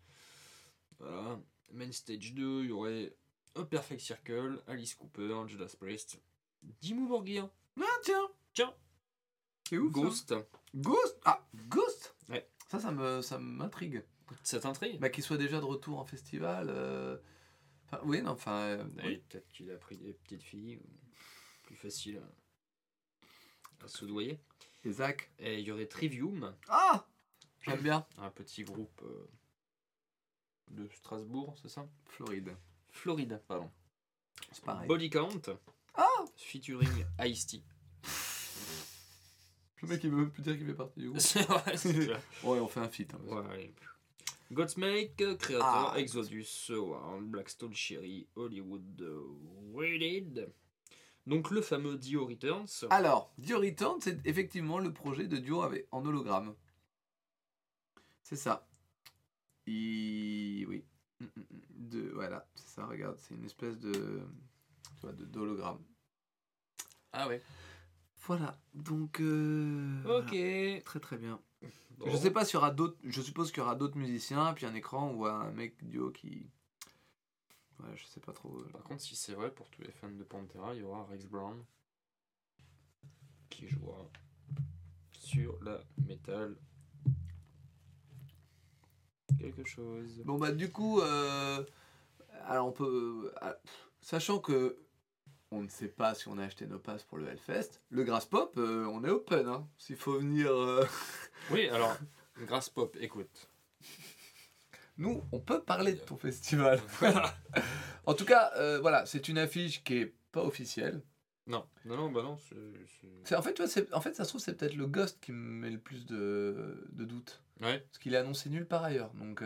Voilà. Main Stage 2, il y aurait A Perfect Circle, Alice Cooper, Judas Priest, Dimmu Borgir, Ah, tiens Tiens. C'est ça. Ghost. Ghost Ah, Ghost. Ça, ça me ça m'intrigue. Ça t'intrigue Bah, qu'il soit déjà de retour en festival. euh, Enfin, oui, non, enfin. euh, oui. Peut-être qu'il a pris des petites filles, plus facile à, à soudoyer. Et Zach Et il y aurait Trivium, Ah J'aime bien. un petit groupe euh, de Strasbourg, c'est ça? Floride. Floride, pardon. C'est pareil. Body Count. Ah Featuring Ice-T. Le mec, il veut même plus dire qu'il fait partie du groupe. [LAUGHS] c'est vrai, [LAUGHS] c'est clair. Ouais, on fait un feat. hein. Ouais, allez. Godsmack, créateur, Ah. Exodus, Warren, Blackstone Cherry, Hollywood, euh, Rated. Donc le fameux Dio Returns. Alors, Dio Return, c'est effectivement le projet de Dio avec, en hologramme. C'est ça. Il... Oui. Mm, mm, mm. De... Voilà, c'est ça, regarde, c'est une espèce de... Tu vois, de d'hologramme. Ah ouais. Voilà, donc... euh, Ok. voilà. Très très bien. Bon. Je sais pas s'il y aura d'autres... Je suppose qu'il y aura d'autres musiciens, puis un écran ou un mec Dio qui... Ouais, je sais pas trop. Par contre, si c'est vrai, pour tous les fans de Pantera, il y aura Rex Brown qui jouera sur la métal. Quelque chose. Bon bah du coup, euh, alors on peut, euh, sachant que on ne sait pas si on a acheté nos passes pour le Hellfest, le Grass Pop, euh, on est open, hein. S'il faut venir, euh, Oui, alors, [LAUGHS] Grass Pop, écoute. nous, on peut parler de ton festival. [LAUGHS] [LAUGHS] En tout cas, euh, voilà, c'est une affiche qui est pas officielle. Non, non, non, bah non, c'est. en fait, tu vois, en fait, ça se trouve c'est peut-être le Ghost qui me met le plus de, de doutes, Ouais, parce qu'il est annoncé nulle part ailleurs. Donc,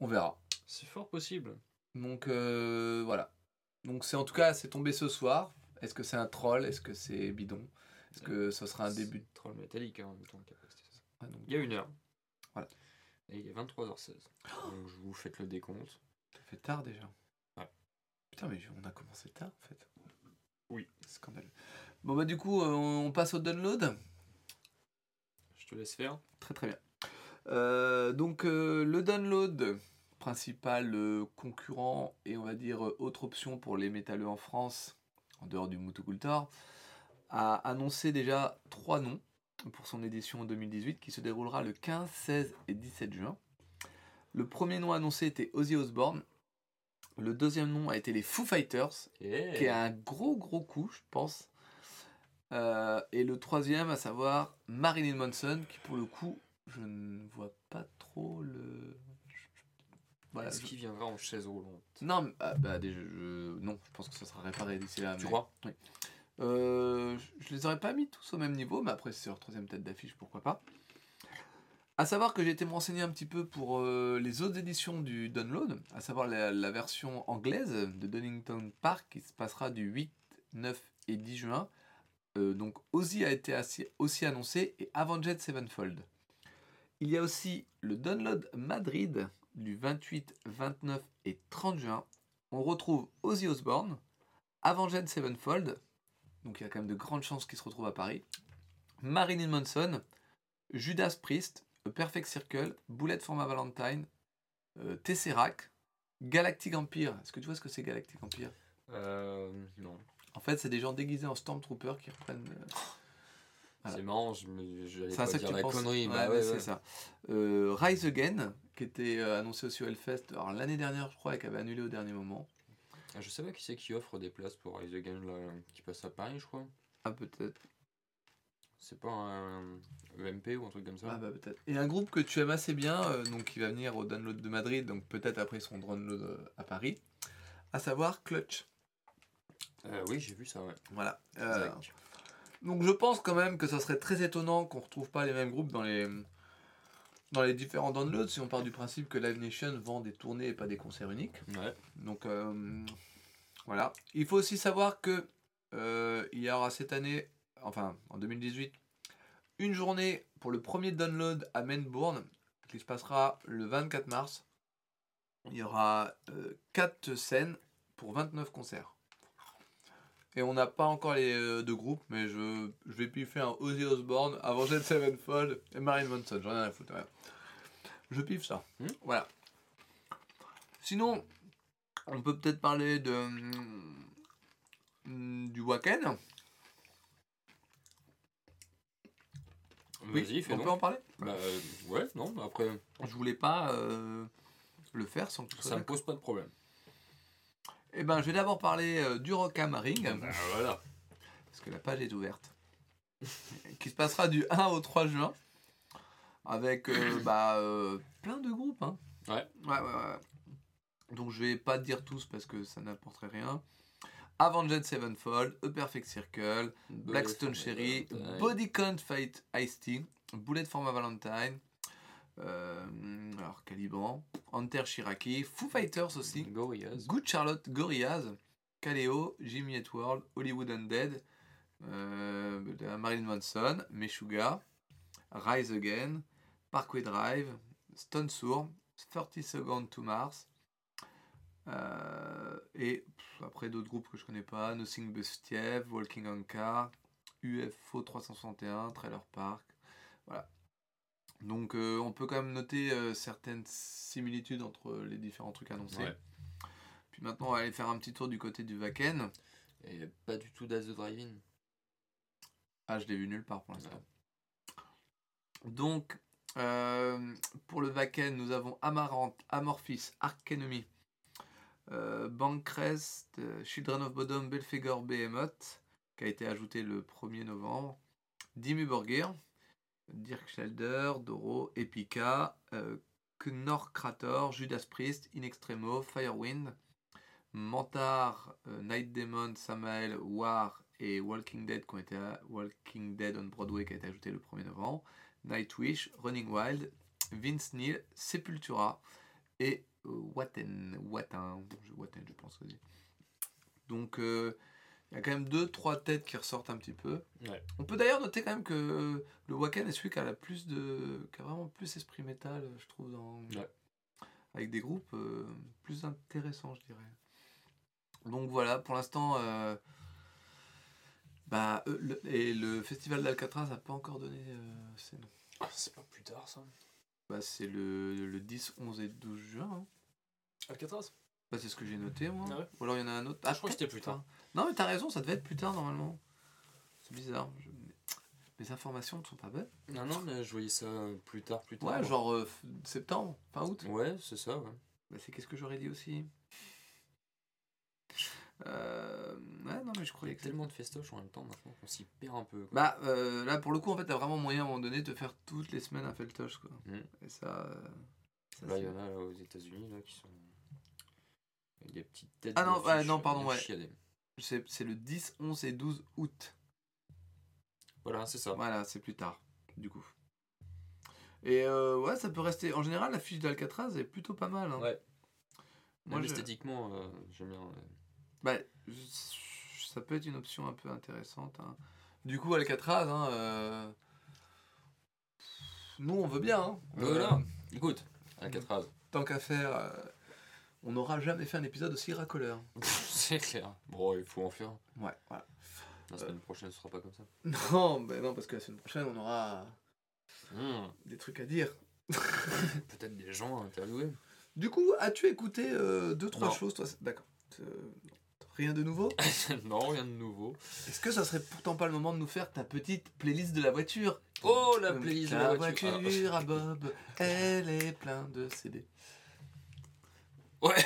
on verra. c'est fort possible. Donc voilà. Donc c'est en tout cas c'est tombé ce soir. Est-ce que c'est un troll? Est-ce que c'est bidon? Est-ce que ce sera un début Troll métallique hein, en même temps. ça. Ah, donc, Il y a une heure. Voilà. Et il est 23h16. Donc je vous faites le décompte. Ça fait tard déjà. Ouais. Putain mais on a commencé tard en fait. Oui. Scandaleux. Bon bah du coup euh, on passe au download. Je te laisse faire. Très très bien. Euh, donc euh, le download principal euh, concurrent et on va dire euh, autre option pour les métalleux en France, en dehors du Mutukultor, a annoncé déjà trois noms pour son édition 2018 qui se déroulera le 15, 16 et 17 juin. Le premier nom annoncé était Ozzy Osbourne. Le deuxième nom a été les Foo Fighters, qui est un gros gros coup, je pense. Euh, et le troisième, à savoir Marilyn Manson, qui pour le coup, je ne vois pas trop le. Voilà. Est-ce je- qu'il viendra en chaise roulante Non, mais- ah, bah, je- non, je pense que ça sera réparé d'ici là. Tu mais- crois? Oui. Euh, je- je les aurais pas mis tous au même niveau, mais après, c'est leur troisième tête d'affiche, pourquoi pas. À savoir que j'ai été me renseigner un petit peu pour euh, les autres éditions du Download, à savoir la, la version anglaise de Donington Park qui se passera du 8, 9 et 10 juin. Euh, donc Ozzy a été assi- aussi annoncé et Avenged Sevenfold. Il y a aussi le Download Madrid du 28, 29 et 30 juin. On retrouve Ozzy Osbourne, Avenged Sevenfold, donc il y a quand même de grandes chances qu'il se retrouve à Paris, Marilyn Manson, Judas Priest, A Perfect Circle, Bullet for My Valentine, euh, Tesseract, Galactic Empire. Est-ce que tu vois ce que c'est Galactic Empire? Euh. Non. En fait, c'est des gens déguisés en Stormtroopers qui reprennent. euh, Voilà. C'est marrant, je C'est pas ça que dire tu la penses connerie. Ouais, bah ouais, ouais, c'est ouais. ça. Euh, Rise Again, qui était euh, annoncé aussi au Hellfest l'année dernière, je crois, et qui avait annulé au dernier moment. Ah, Je sais pas qui c'est qui offre des places pour Rise Again là, qui passe à Paris, je crois. Ah, peut-être. C'est pas un EMP ou un truc comme ça Ah, bah, peut-être. Et un groupe que tu aimes assez bien, euh, donc qui va venir au download de Madrid, donc peut-être après son download à Paris, à savoir Clutch. Euh, Oui, j'ai vu ça, ouais. Voilà. Euh. Donc je pense quand même que ça serait très étonnant qu'on retrouve pas les mêmes groupes dans les dans les différents downloads si on part du principe que Live Nation vend des tournées et pas des concerts uniques. Ouais. Donc euh, voilà. Il faut aussi savoir que euh, il y aura cette année, enfin en 2018, une journée pour le premier download à Melbourne qui se passera le 24 mars. Il y aura 4 scènes pour 29 concerts. Et on n'a pas encore les euh, deux groupes, mais je, je vais piffer un Ozzy Osbourne, Avenged Sevenfold et Marilyn Manson. J'en ai rien à foutre. ouais. Je piffe ça. Hmm. Voilà. Sinon, on peut peut-être parler de hum, du Wacken. Vas-y, fais on donc. peut en parler? Bah, euh, ouais, non, après, Je voulais pas euh, le faire sans que sois ça me pose pas de problème. Eh ben, je vais d'abord parler euh, du Rock am Ring, Bah, voilà. parce que la page est ouverte, [LAUGHS] qui se passera du 1 au 3 juin. avec euh, [COUGHS] bah, euh, plein de groupes. Hein. Ouais. Ouais, ouais, ouais. Donc je vais pas dire tous parce que ça n'apporterait rien. Avenged Sevenfold, A Perfect Circle, Blackstone Cherry, Body Count Fight Ice-T, Bullet for My Valentine, alors Caliban, Hunter Shiraki, Foo Fighters aussi, Gorillaz. Good Charlotte, Gorillaz, Kaleo, Jimmy Eat World, Hollywood Undead, euh, Marilyn Manson, Meshuga, Rise Again, Parkway Drive, Stone Sour, 30 Seconds to Mars, euh, et pff, après d'autres groupes que je connais pas, Nothing But Steve, Walking on Car, UFO 361, Trailer Park, voilà. Donc euh, on peut quand même noter euh, certaines similitudes entre les différents trucs annoncés. Ouais. Puis maintenant on va aller faire un petit tour du côté du Wacken. Et pas du tout d'As the Drive-In. Ah je l'ai vu nulle part pour l'instant. Donc euh, pour le Wacken nous avons Amarant, Amorphis, Arkenemy, euh, Bancrest, euh, Children of Bodom, Belphegor, Behemoth qui a été ajouté le 1er novembre, Dimmu Borgir, Dirk Schelder, Doro, Epica, euh, Knorr Krator, Judas Priest, In Extremo, Firewind, Mantar, euh, Night Demon, Samael, War et Walking Dead qui Walking Dead on Broadway qui a été ajouté le 1er novembre, Nightwish, Running Wild, Vince Neil, Sepultura et Waten, Waten, je, pense aussi. Donc euh, il y a quand même deux trois têtes qui ressortent un petit peu. Ouais. On peut d'ailleurs noter quand même que le Wacken est celui qui a la plus de qui a vraiment plus esprit métal, je trouve dans Ouais. avec des groupes euh, plus intéressants, je dirais. Donc voilà, pour l'instant euh, bah, euh, le- et le festival d'Alcatraz n'a pas encore donné euh, ses noms. Ah, c'est pas plus tard ça. Bah, c'est le, le 10, 11 et 12 juin. hein. Alcatraz? Bah, c'est ce que j'ai noté, moi. Ah ouais Ou alors il y en a un autre. Ah, je crois que c'était plus tard. Non, mais t'as raison, ça devait être plus tard normalement. C'est bizarre. je- Mes informations ne sont pas bonnes. Non, non, mais je voyais ça plus tard, plus tard. Ouais, genre euh, septembre, fin août. Ouais, c'est ça, ouais. Bah, c'est qu'est-ce que j'aurais dit aussi Euh, Ouais, non, mais je croyais a que tellement de festoches en même temps maintenant qu'on s'y perd un peu. quoi. Bah, euh, là, pour le coup, en fait, t'as vraiment moyen à un moment donné de faire toutes les semaines un feltoche, quoi. Mm. Et ça. ça, Là, il y en a là, aux États-Unis là qui sont. Des petites têtes. Ah non, de fiches, non, pardon, ouais. c'est c'est le 10, 11 et 12 août. Voilà, c'est ça. Voilà, c'est plus tard, du coup. Et euh, ouais, ça peut rester. En général, la fiche d'Alcatraz est plutôt pas mal. hein. Ouais. Moi, Même je- esthétiquement, euh, j'aime bien. euh, Bah, ça peut être une option un peu intéressante. hein. Du coup, Alcatraz, hein, euh, nous on veut bien. hein. Voilà. Écoute, Alcatraz. tant qu'à faire, on n'aura jamais fait un épisode aussi racoleur. [LAUGHS] c'est clair. Bon, il faut en faire. Ouais, voilà. La semaine prochaine, ce sera pas comme ça. Non, ben non, parce que la semaine prochaine, on aura Hmm, des trucs à dire. [LAUGHS] Peut-être des gens à interviewer. Du coup, as-tu écouté euh, deux, trois Non. choses, toi? D'accord. Euh, rien de nouveau? [LAUGHS] Non, rien de nouveau. Est-ce que ça serait pourtant pas le moment de nous faire ta petite playlist de la voiture? Oh, la Euh, playlist de la la voiture. voiture à Bob, elle est pleine de CD. Ouais.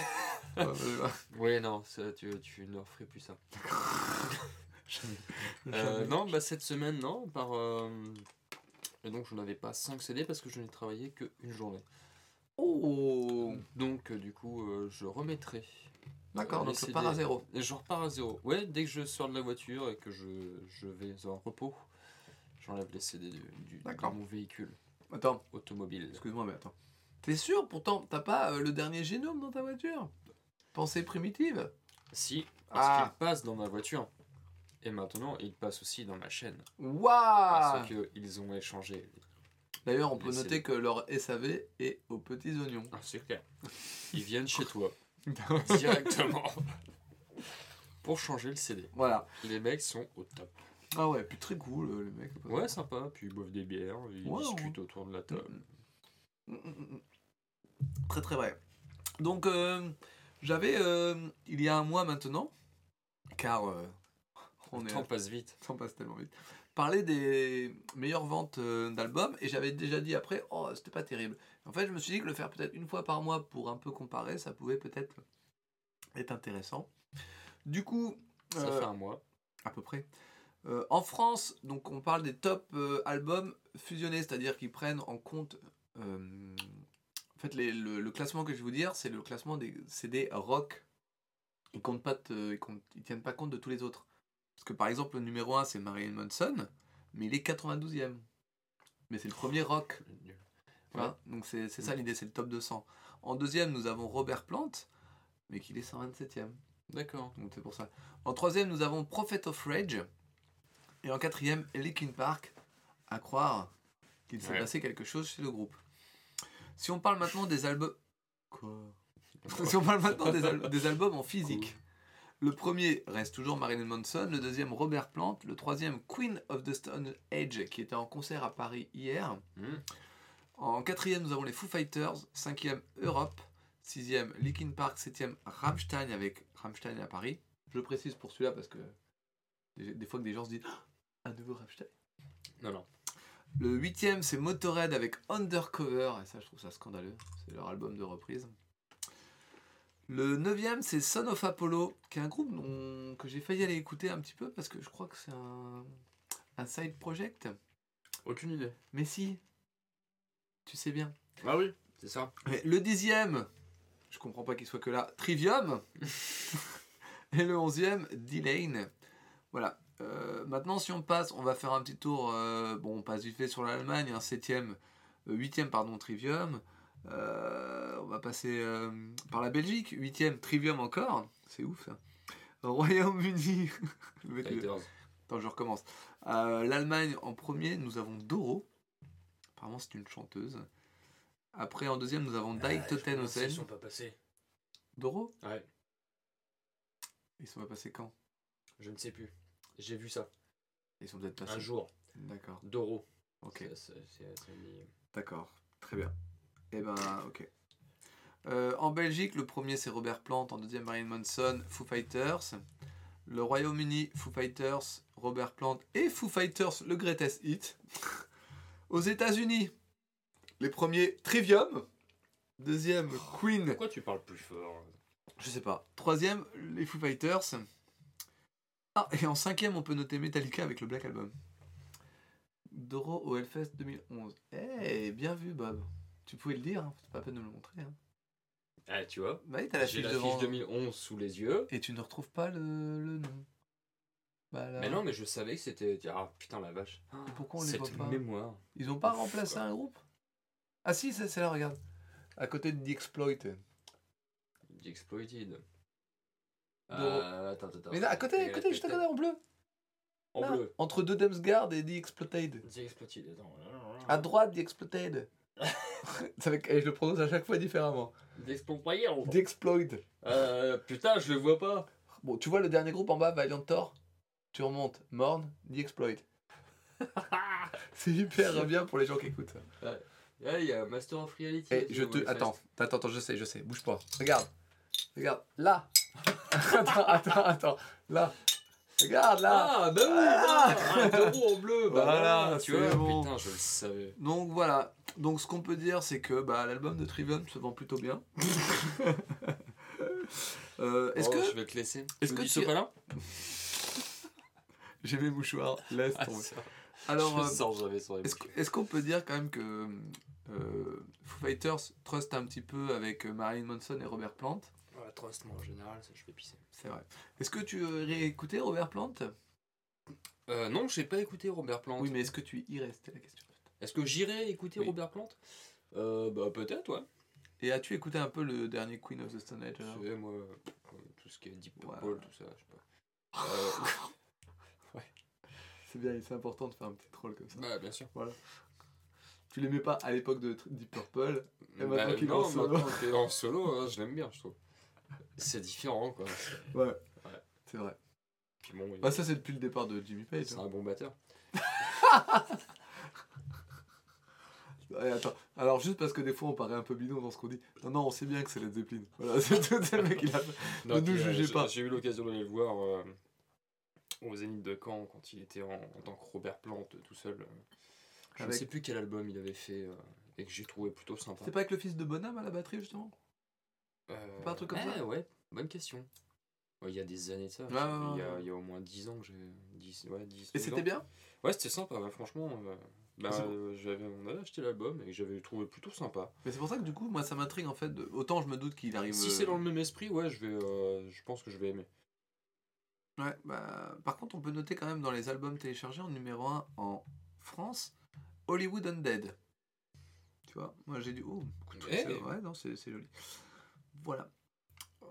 Ouais, ouais, ouais. Ouais, non, ça, tu, tu ne referais plus ça. [LAUGHS] Euh, Jamais. non, bah cette semaine, non. Par, euh, Et donc, je n'avais pas 5 CD parce que je n'ai travaillé qu'une journée. Oh Donc, euh, du coup, euh, je remettrai. D'accord, donc je CD. pars à zéro. Et je repars à zéro. Ouais, dès que je sors de la voiture et que je, je vais en repos, j'enlève les CD du, du- de mon véhicule Attends, automobile. excuse-moi, mais attends. T'es sûr? Pourtant T'as pas euh, le dernier génome dans ta voiture? Pensée primitive? Si, parce Ah. qu'il passe dans ma voiture. Et maintenant, il passe aussi dans ma chaîne. Waouh Parce qu'ils ont échangé. D'ailleurs, on peut noter que leur SAV est aux petits oignons. Ah, c'est clair. Ils viennent chez toi [LAUGHS] directement pour changer le CD. voilà. Les mecs sont au top. Ah ouais, puis très cool, euh, les mecs. Ouais, sympa. Puis ils boivent des bières, ils Ouais, discutent autour de la table. Mm, mm, mm. Très très vrai. Donc euh, j'avais euh, il y a un mois maintenant, car euh, on Le est temps passe vite. ça passe tellement vite, parler des meilleures ventes d'albums et j'avais déjà dit après oh c'était pas terrible. En fait je me suis dit que le faire peut-être une fois par mois pour un peu comparer ça pouvait peut-être être intéressant. Du coup Ça fait un mois. à peu près. En France, donc on parle des top albums fusionnés, c'est-à-dire qu'ils prennent en compte. euh, en fait, les- le, le classement que je vais vous dire, c'est le classement des CD rock. Ils comptent pas, ils, comptent- ils tiennent pas compte de tous les autres. Parce que par exemple, le numéro 1 c'est Marilyn Manson, mais il est 92e. Mais c'est le premier rock. Voilà. Donc c'est c'est ça l'idée, c'est le top 200. En deuxième, nous avons Robert Plant, mais qu'il est 127e. D'accord. Donc c'est pour ça. En troisième, nous avons Prophet of Rage. Et en quatrième, Linkin Park. À croire qu'il s'est Ouais. passé quelque chose chez le groupe. Si on parle maintenant des albums. Quoi Si on parle maintenant des, al- des albums en physique. Le premier reste toujours Marilyn Manson, le deuxième Robert Plant, le troisième Queen of the Stone Age qui était en concert à Paris hier. Hmm. En quatrième, nous avons les Foo Fighters. Cinquième, Europe. Sixième, Linkin Park. Septième, Rammstein avec Rammstein à Paris. Je précise pour celui-là parce que des, des fois que des gens se disent Ah, un nouveau Rammstein? Non, non. Le huitième, c'est Motorhead avec Undercover. Et ça, je trouve ça scandaleux. C'est leur album de reprise. Le neuvième, c'est Son of Apollo, qui est un groupe dont- que j'ai failli aller écouter un petit peu parce que je crois que c'est un, un side project. Aucune idée. Mais si, tu sais bien. Ah oui, c'est ça. Le dixième, je comprends pas qu'il soit que là, Trivium. [LAUGHS] Et le onzième, D-Lane. Voilà. Euh, maintenant, si on passe, on va faire un petit tour. euh, bon, on passe vite fait sur l'Allemagne. Un septième, euh, huitième, pardon, Trivium. Euh, on va passer par la Belgique. Huitième, Trivium encore. C'est ouf. ça. Royaume-Uni. [LAUGHS] Attends, je recommence. L'Allemagne en premier, nous avons Doro. Apparemment, c'est une chanteuse. Après, en deuxième, nous avons Dike Toten. Ils sont pas passés. Doro? Ouais, Ils sont pas passés quand? Je ne sais plus. J'ai vu ça. Ils sont peut-être passés. Un jour. D'accord. Doro. Ok. D'accord. Très bien. Eh ben, ok. Euh, en Belgique, le premier c'est Robert Plant, en deuxième Marilyn Manson, Foo Fighters. Le Royaume-Uni, Foo Fighters, Robert Plant et Foo Fighters, le greatest hit. [LAUGHS] Aux États-Unis, les premiers Trivium. Deuxième Queen, Pourquoi tu parles plus fort? Je sais pas. Troisième, les Foo Fighters. Ah, et en cinquième, on peut noter Metallica avec le Black Album. Doro au Hellfest 2011. Eh, bien vu, Bob. Tu pouvais le dire, hein. c'est pas la peine de me le montrer. Hein. Ah, tu vois. Bah oui, t'as la J'ai fiche la devant. fiche 2011 sous les yeux. Et tu ne retrouves pas le, le nom. Bah là. Mais non, mais je savais que c'était. Ah putain, la vache. Et pourquoi on les Cette voit pas mémoire. Ils ont pas Ouf, remplacé quoi. un groupe? Ah si, c'est là, regarde. À côté de The Exploit. The Exploited. Euh, attends, attends. Mais là, à côté, à côté, juste à côté, en bleu. En Là, bleu. Entre deux Damsguard et The Exploited. The Exploited, attends. À droite, The Exploited. [LAUGHS] C'est avec- et je le prononce à chaque fois différemment. The Exploited. The Exploit. Euh, putain, je le vois pas. Bon, tu vois le dernier groupe en bas, Valiant Thor? Tu remontes. Morn, The Exploit. [LAUGHS] C'est hyper bien pour les gens qui écoutent. Là, il y a Master of Reality. Et je te. Attends, attends, attends, je sais, je sais. Bouge pas. Regarde. Regarde. Là. Attends, attends, attends. Là. Regarde là. Ah, bah oui, Ah un taureau en bleu. Bah Voilà, voilà, tu vois. bon. Putain, je le savais. Donc voilà. Donc ce qu'on peut dire, c'est que bah, l'album de Trivium se vend plutôt bien. [LAUGHS] Euh, est-ce Oh, que Je vais te laisser. est-ce que tu- ce pas-là [LAUGHS] j'ai mes mouchoirs Laisse Ah, tomber. ça. Alors, je euh, est-ce qu'on peut dire quand même que euh, Foo Fighters trust un petit peu avec euh, Marilyn Manson et Robert Plant? Ouais, Trust, moi en général, ça, je vais pisser. C'est vrai. Est-ce que tu aurais écouté Robert Plant Euh, non, j'ai pas écouté Robert Plant. Oui, mais est-ce que tu irais C'était la question? Est-ce que j'irai écouter Oui. Robert Plant euh, Bah peut-être, ouais. Et as-tu écouté un peu le dernier Queen of the Stone Age sais, moi, euh, tout ce qui est Deep Ouais. Purple, tout ça, je sais pas. [LAUGHS] Euh, [LAUGHS] C'est bien, c'est important de faire un petit troll comme ça. bah, bien sûr. Tu l'aimais pas à l'époque de Deep Purple? Et Bah, maintenant qu'il est en solo. maintenant qu'il est en solo, hein, je l'aime bien, je trouve. C'est différent, quoi. Ouais. C'est vrai. Puis bon, il- Bah ça c'est depuis le départ de Jimmy Page. c'est hein. un bon batteur. [LAUGHS] Ouais, attends. Alors juste parce que des fois on paraît un peu bidon dans ce qu'on dit. Non, non, on sait bien que c'est Led Zeppelin. Voilà, [LAUGHS] c'est tout c'est le mec il a... Ne nous puis, euh, jugez j'ai- pas. J'ai eu l'occasion d'aller le voir euh, au Zénith de Caen quand il était en, en tant que Robert Plant tout seul. euh. Je Avec- ne sais plus quel album il avait fait euh, et que j'ai trouvé plutôt sympa. C'est pas avec le fils de Bonhomme à la batterie justement? Euh, pas un truc comme ouais, ça Ouais, bonne question. Ouais, il y a des années de ça. Ouais, il, y a, ouais, il y a au moins 10 ans que j'ai. 10, ouais, 10, Et 12 c'était bien Ouais, c'était sympa, ouais, franchement. euh, bah, euh, j'avais, on avait acheté l'album et j'avais trouvé plutôt sympa. Mais c'est pour ça que du coup, moi, ça m'intrigue en fait. de- Autant je me doute qu'il arrive. Si euh, c'est dans le même esprit, ouais, je vais, euh, je pense que je vais aimer. Ouais, bah, par contre, on peut noter quand même dans les albums téléchargés en numéro 1 en France, Hollywood Undead. Tu vois, moi j'ai dit, oh, écoute, Eh. ouais, non, c'est c'est joli. Voilà.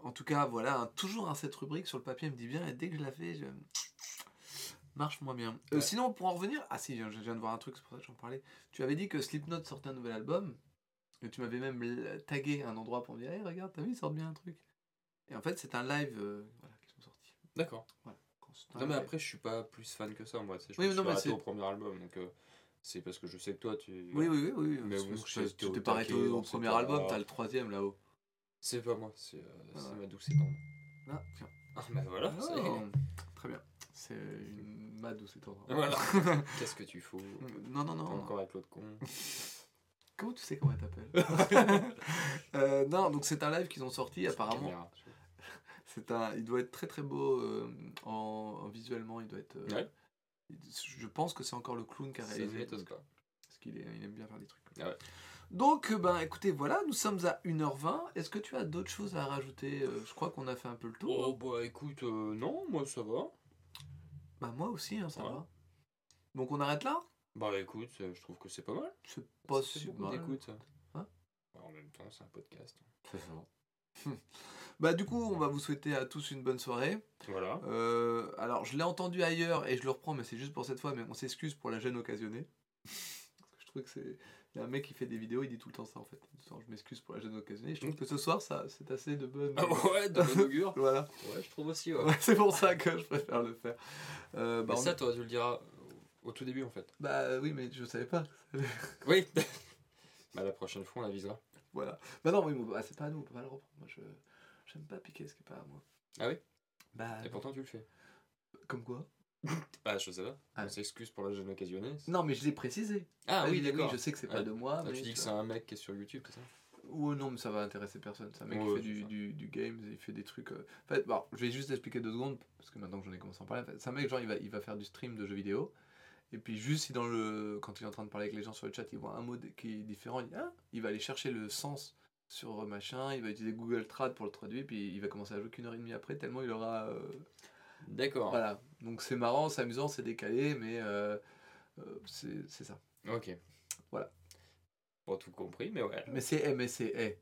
En tout cas, voilà, hein, toujours hein, cette rubrique sur le papier me dit bien, et dès que je la fais, je... marche moins bien. Euh, Ouais. sinon, pour en revenir, ah si, je viens de voir un truc, c'est pour ça que j'en parlais. Tu avais dit que Slipknot sortait un nouvel album, et tu m'avais même tagué un endroit pour me dire, hey, regarde, t'as vu, ils sortent bien un truc. Et en fait, c'est un live euh, voilà, qui sont sortis. D'accord. Voilà. Non, mais après, je suis pas plus fan que ça, moi. tu sais, Je Oui, non, suis mais arrêté c'est- au premier album, donc euh, c'est parce que je sais que toi, tu. Oui, oui, oui, oui. Mais bon, je t'es pas arrêté au premier album, t'as le troisième là-haut. C'est pas moi, c'est euh, Ah ma douce et tendre. Ah, tiens. Ah, bah voilà, ça. Oh, très bien. C'est une ma douce et tendre. Voilà. [LAUGHS] Qu'est-ce que tu fous? Non, non, T'es non. encore avec l'autre con. [LAUGHS] Comment tu sais comment elle t'appelle? [LAUGHS] Euh, Non, donc c'est un live qu'ils ont sorti apparemment. C'est un, il doit être très très beau euh, en, en visuellement. Il doit être. euh, Ouais. Je pense que c'est encore le clown qui a Ça réalisé. m'étonne parce, parce qu'il il aime bien faire des trucs. Ah ouais. Donc, euh, ben, écoutez, voilà, nous sommes à 1h20. Est-ce que tu as d'autres choses à rajouter? Euh, Je crois qu'on a fait un peu le tour. Oh, bah écoute, euh, non, moi ça va. Bah, moi aussi, hein, ça Ouais. va. Donc, on arrête là? Bah écoute, euh, je trouve que c'est pas mal. C'est pas si mal. d'écoute. Hein? Bah, en même temps, c'est un podcast. C'est ça. [LAUGHS] bah, du coup, on va vous souhaiter à tous une bonne soirée. Voilà. Alors, je l'ai entendu ailleurs et je le reprends, mais c'est juste pour cette fois. Mais on s'excuse pour la gêne occasionnée. [LAUGHS] Parce que je trouve que c'est. Il y a un mec qui fait des vidéos, il dit tout le temps ça en fait. Je m'excuse pour la gêne occasionnée. Je trouve que ce soir, ça, c'est assez de bonne. Ah ouais, de bon augure. [LAUGHS] Voilà. Ouais, je trouve aussi, ouais. Ouais, c'est pour ça que je préfère le faire. Euh, bah, Mais on- ça, t'aurais dû le dire à- au tout début en fait. bah oui, mais je savais pas. [LAUGHS] Oui. [LAUGHS] bah la prochaine fois, on avisera. voilà. Bah non, oui, mais bah, c'est pas à nous, on peut pas le reprendre. Moi, je j'aime pas piquer ce qui est pas à moi. Ah oui? Bah, Et pourtant, tu le fais. comme quoi? Bah, je sais pas. Ah. On s'excuse pour la gêne occasionnée. Non, mais je l'ai précisé. Ah oui, mais d'accord. je sais que c'est pas Ouais. de moi. Ah, mais tu dis que c'est un mec qui est sur YouTube, c'est ça? Ou non, mais ça va intéresser personne. C'est un mec Ouais, qui fait du, du, du game, il fait des trucs. euh, En fait, bon, je vais juste expliquer deux secondes, parce que maintenant que j'en ai commencé à en parler, en fait, c'est un mec, genre, il va, il va faire du stream de jeux vidéo. Et puis, juste si dans le, quand il est en train de parler avec les gens sur le chat, il voit un mot qui est différent, ah, il va aller chercher le sens sur euh, machin, il va utiliser Google Trad pour le traduire, puis il va commencer à jouer qu'une heure et demie après, tellement il aura. euh, D'accord. Voilà. Donc c'est marrant, c'est amusant, c'est décalé, mais euh, euh, c'est ça. Ok. Voilà. Pas tout compris, mais ouais. Mais c'est mais c'est eh.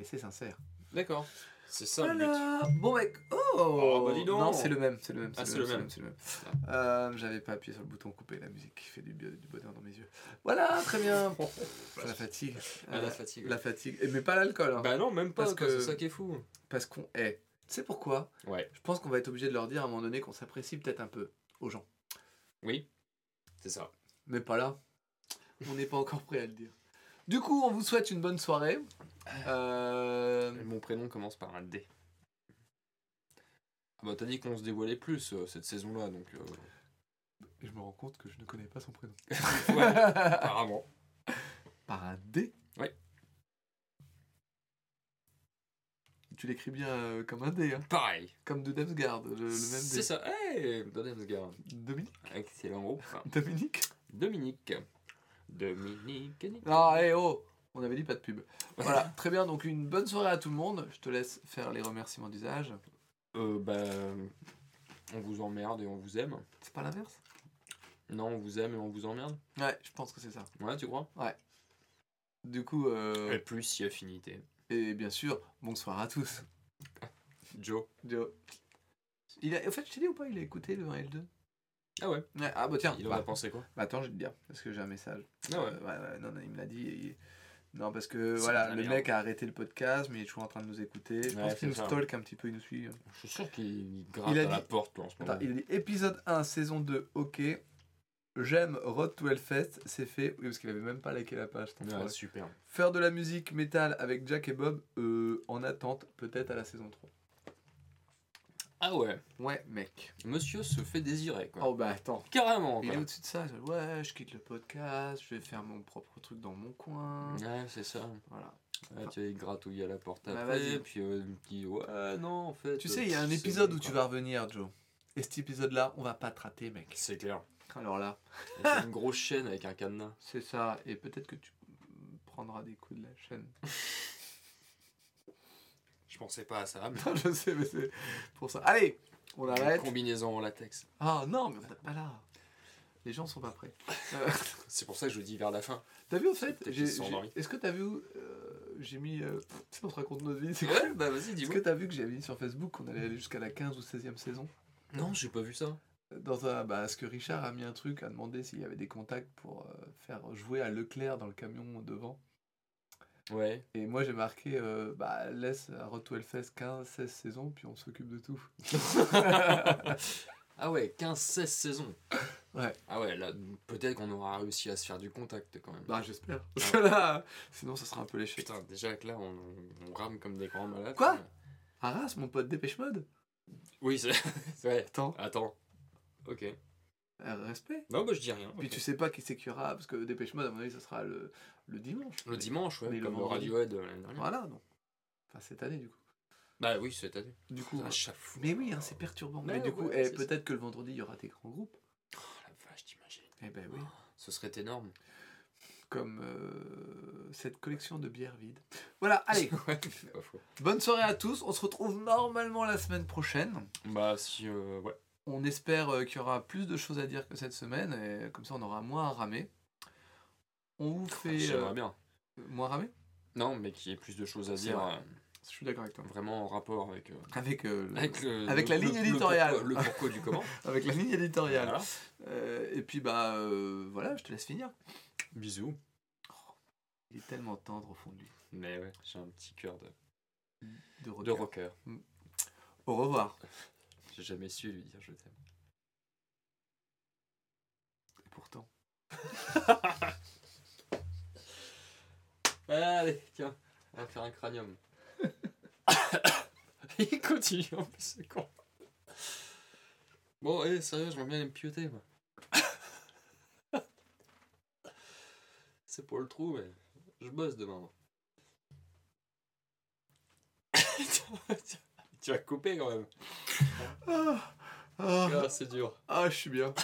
Et c'est sincère. D'accord. C'est ça le but. Bon mec. Oh, Oh, bah dis donc. Non, c'est le même, c'est le même. Ah, c'est le même. c'est le même. Euh, J'avais pas appuyé sur le bouton couper la musique qui fait du, du bonheur dans mes yeux. Voilà, très bien. [LAUGHS] la fatigue. Ah, la fatigue. La fatigue. Et, mais pas l'alcool. hein. Bah non, même pas, Parce quoi, que- c'est ça qui est fou. Parce qu'on est. Tu sais pourquoi? Ouais. Je pense qu'on va être obligé de leur dire à un moment donné qu'on s'apprécie peut-être un peu aux gens. Oui, c'est ça. Mais pas là. On n'est pas encore prêt à le dire. Du coup, on vous souhaite une bonne soirée. Euh, Mon prénom commence par un D. Ah bah t'as dit qu'on se dévoilait plus euh, cette saison-là, donc... euh, et je me rends compte que je ne connais pas son prénom. [LAUGHS] ouais, apparemment. Par un D? Tu l'écris bien euh, comme un D, hein. Pareil. comme de Demsgard, le, le même C'est D. ça. Hey, Dodemsgard. Dominique Excellent groupe. Dominique Dominique. Dominique. Nick. Ah, eh oh On avait dit pas de pub. Voilà, [LAUGHS] très bien, donc une bonne soirée à tout le monde. Je te laisse faire les remerciements d'usage. Euh, bah... On vous emmerde et on vous aime. C'est pas l'inverse? Non, on vous aime et on vous emmerde. Ouais, je pense que c'est ça. Ouais, tu crois? Du coup, euh, Et plus si affinité. Et bien sûr, bonsoir à tous. [LAUGHS] Joe. Joe. Il a, en fait, je t'ai dit ou pas, il a écouté le 1 et le 2 Ah ouais Ouais, Ah bah tiens, Il en bah, a pensé quoi? bah, attends, je vais te dire, parce que j'ai un message. Ah ouais. Euh, ouais, non, non, il me l'a dit. et Non, parce que voilà, le mec a arrêté le podcast, mais il est toujours en train de nous écouter. Je Ouais, pense qu'il nous stalk un petit peu, il nous suit. Je suis sûr qu'il gratte à la porte là, en ce moment. Attends, il a dit épisode 1, saison 2, ok. J'aime Road to Hellfest, c'est fait. Oui, parce qu'il avait même pas liké la page. Ouais, super. Faire de la musique métal avec Jack et Bob, euh, en attente, peut-être à la saison 3. Ah ouais, Ouais, mec. monsieur se fait désirer quoi. Oh bah attends. Carrément Il quoi. est au-dessus de ça. je- Ouais, je quitte le podcast, je vais faire mon propre truc dans mon coin. Ouais, c'est ça. Voilà. Ah, tu vas gratouiller à la porte Bah, après, puis euh, dit ouais non en fait. Tu euh, sais, il y a un épisode où tu vas revenir, Joe. Et cet épisode-là, on va pas te rater, mec. C'est clair. Alors là, une grosse chaîne avec un cadenas. [LAUGHS] c'est ça. Et peut-être que tu prendras des coups de la chaîne. Je pensais pas à ça, mais Non, je sais, mais c'est pour ça. Allez, on une arrête. combinaison en latex. Ah non, mais on n'est pas là. Les gens sont pas prêts. Euh, C'est pour ça que je dis vers la fin. t'as vu en fait j'ai- j'ai-. Est-ce que t'as vu euh, J'ai mis. euh, tu sais, on se raconte notre vie. C'est Ouais, cool. bah vas-y, Est-ce dis-moi. que t'as vu que j'avais mis sur Facebook qu'on allait aller jusqu'à la 15 ou 16e saison? Non, j'ai pas vu ça. Dans un, bah, Est-ce que Richard a mis un truc, a demandé s'il y avait des contacts pour euh, faire jouer à Leclerc dans le camion devant Ouais. Et moi j'ai marqué, euh, bah, laisse à Road to Hellfest 15, 16 saisons, puis on s'occupe de tout. [LAUGHS] Ah ouais, 15-16 saisons. Ouais. Ah ouais, là, peut-être qu'on aura réussi à se faire du contact quand même. bah j'espère. [LAUGHS] Là, sinon ça sera un peu l'échec. Putain, déjà que là, on, on rame comme des grands malades. Quoi? Arras, mon pote Dépêche Mode? Oui, c'est. [LAUGHS] ouais. Attends, Attends. Ok. euh, respect. Non, bah je dis rien. Puis tu sais pas qui c'est qu'il y aura, parce que Dépêche Mode, à mon avis, ça sera le, le dimanche. Le dimanche, ouais, Mais comme le. Radiohead l'année dernière. Voilà, non. Enfin, cette année, du coup. Bah oui, cette année. Du coup, À chaque fois. mais oui, hein, c'est perturbant. Mais du coup, eh, peut-être que le vendredi, il y aura des grands groupes. Oh la vache, t'imagines. Eh ben oui. Ce serait énorme. Comme euh, cette collection de bières vides. Voilà, allez. [LAUGHS] ouais. Bonne soirée à tous. On se retrouve normalement la semaine prochaine. Bah si, euh, ouais. On espère euh, qu'il y aura plus de choses à dire que cette semaine. Et comme ça, on aura moins à ramer. On vous fait. J'aimerais euh, bien. moins ramer? Non, mais qu'il y ait plus de choses à dire, euh, Je suis d'accord avec toi. vraiment en rapport avec, euh, Avec, euh, avec, le- Avec le- la ligne le- le éditoriale. pourquoi- Le pourquoi du comment. [LAUGHS] avec la ligne éditoriale. Voilà. Euh, et puis, bah, euh, voilà, je te laisse finir. Bisous. Il est tellement tendre au fond de lui. Mais ouais, j'ai un petit cœur de, De rocker. de rocker. Au revoir. J'ai jamais su lui dire je t'aime. Et pourtant. [LAUGHS] Allez, tiens, on va faire un cranium. [LAUGHS] Il continue en plus, c'est con. Bon, eh, sérieux, j'aimerais bien aller me pioter, moi. [LAUGHS] c'est pour le trou, mais je bosse demain. moi. Tu vas couper quand même. Ah, ah, Ah, c'est dur. ah, je suis bien.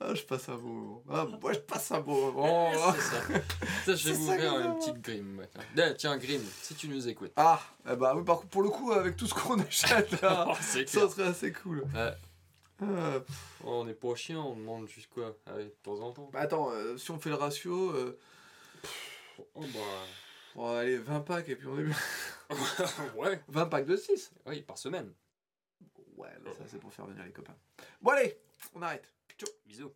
ah, je passe un beau moment. Ah, moi, je passe un beau moment. c'est ça. Ça, je vais vous qu'on une petite grime. Eh, Tiens, grime, si tu nous écoutes. Ah, eh bah oui, par contre, pour le coup, avec tout ce qu'on achète là, [LAUGHS] Oh, ça serait assez cool. Ouais. Ah. Oh, on n'est pas chiant, on demande juste quoi Allez, de temps en temps. Bah, attends, euh, si on fait le ratio, euh, Oh bah. Bon, allez, 20 packs et puis on est bien. [LAUGHS] ouais. 20 packs de 6. Oui, par semaine. Ouais, mais ça c'est pour faire venir les copains. Bon, allez, on arrête. Bisous.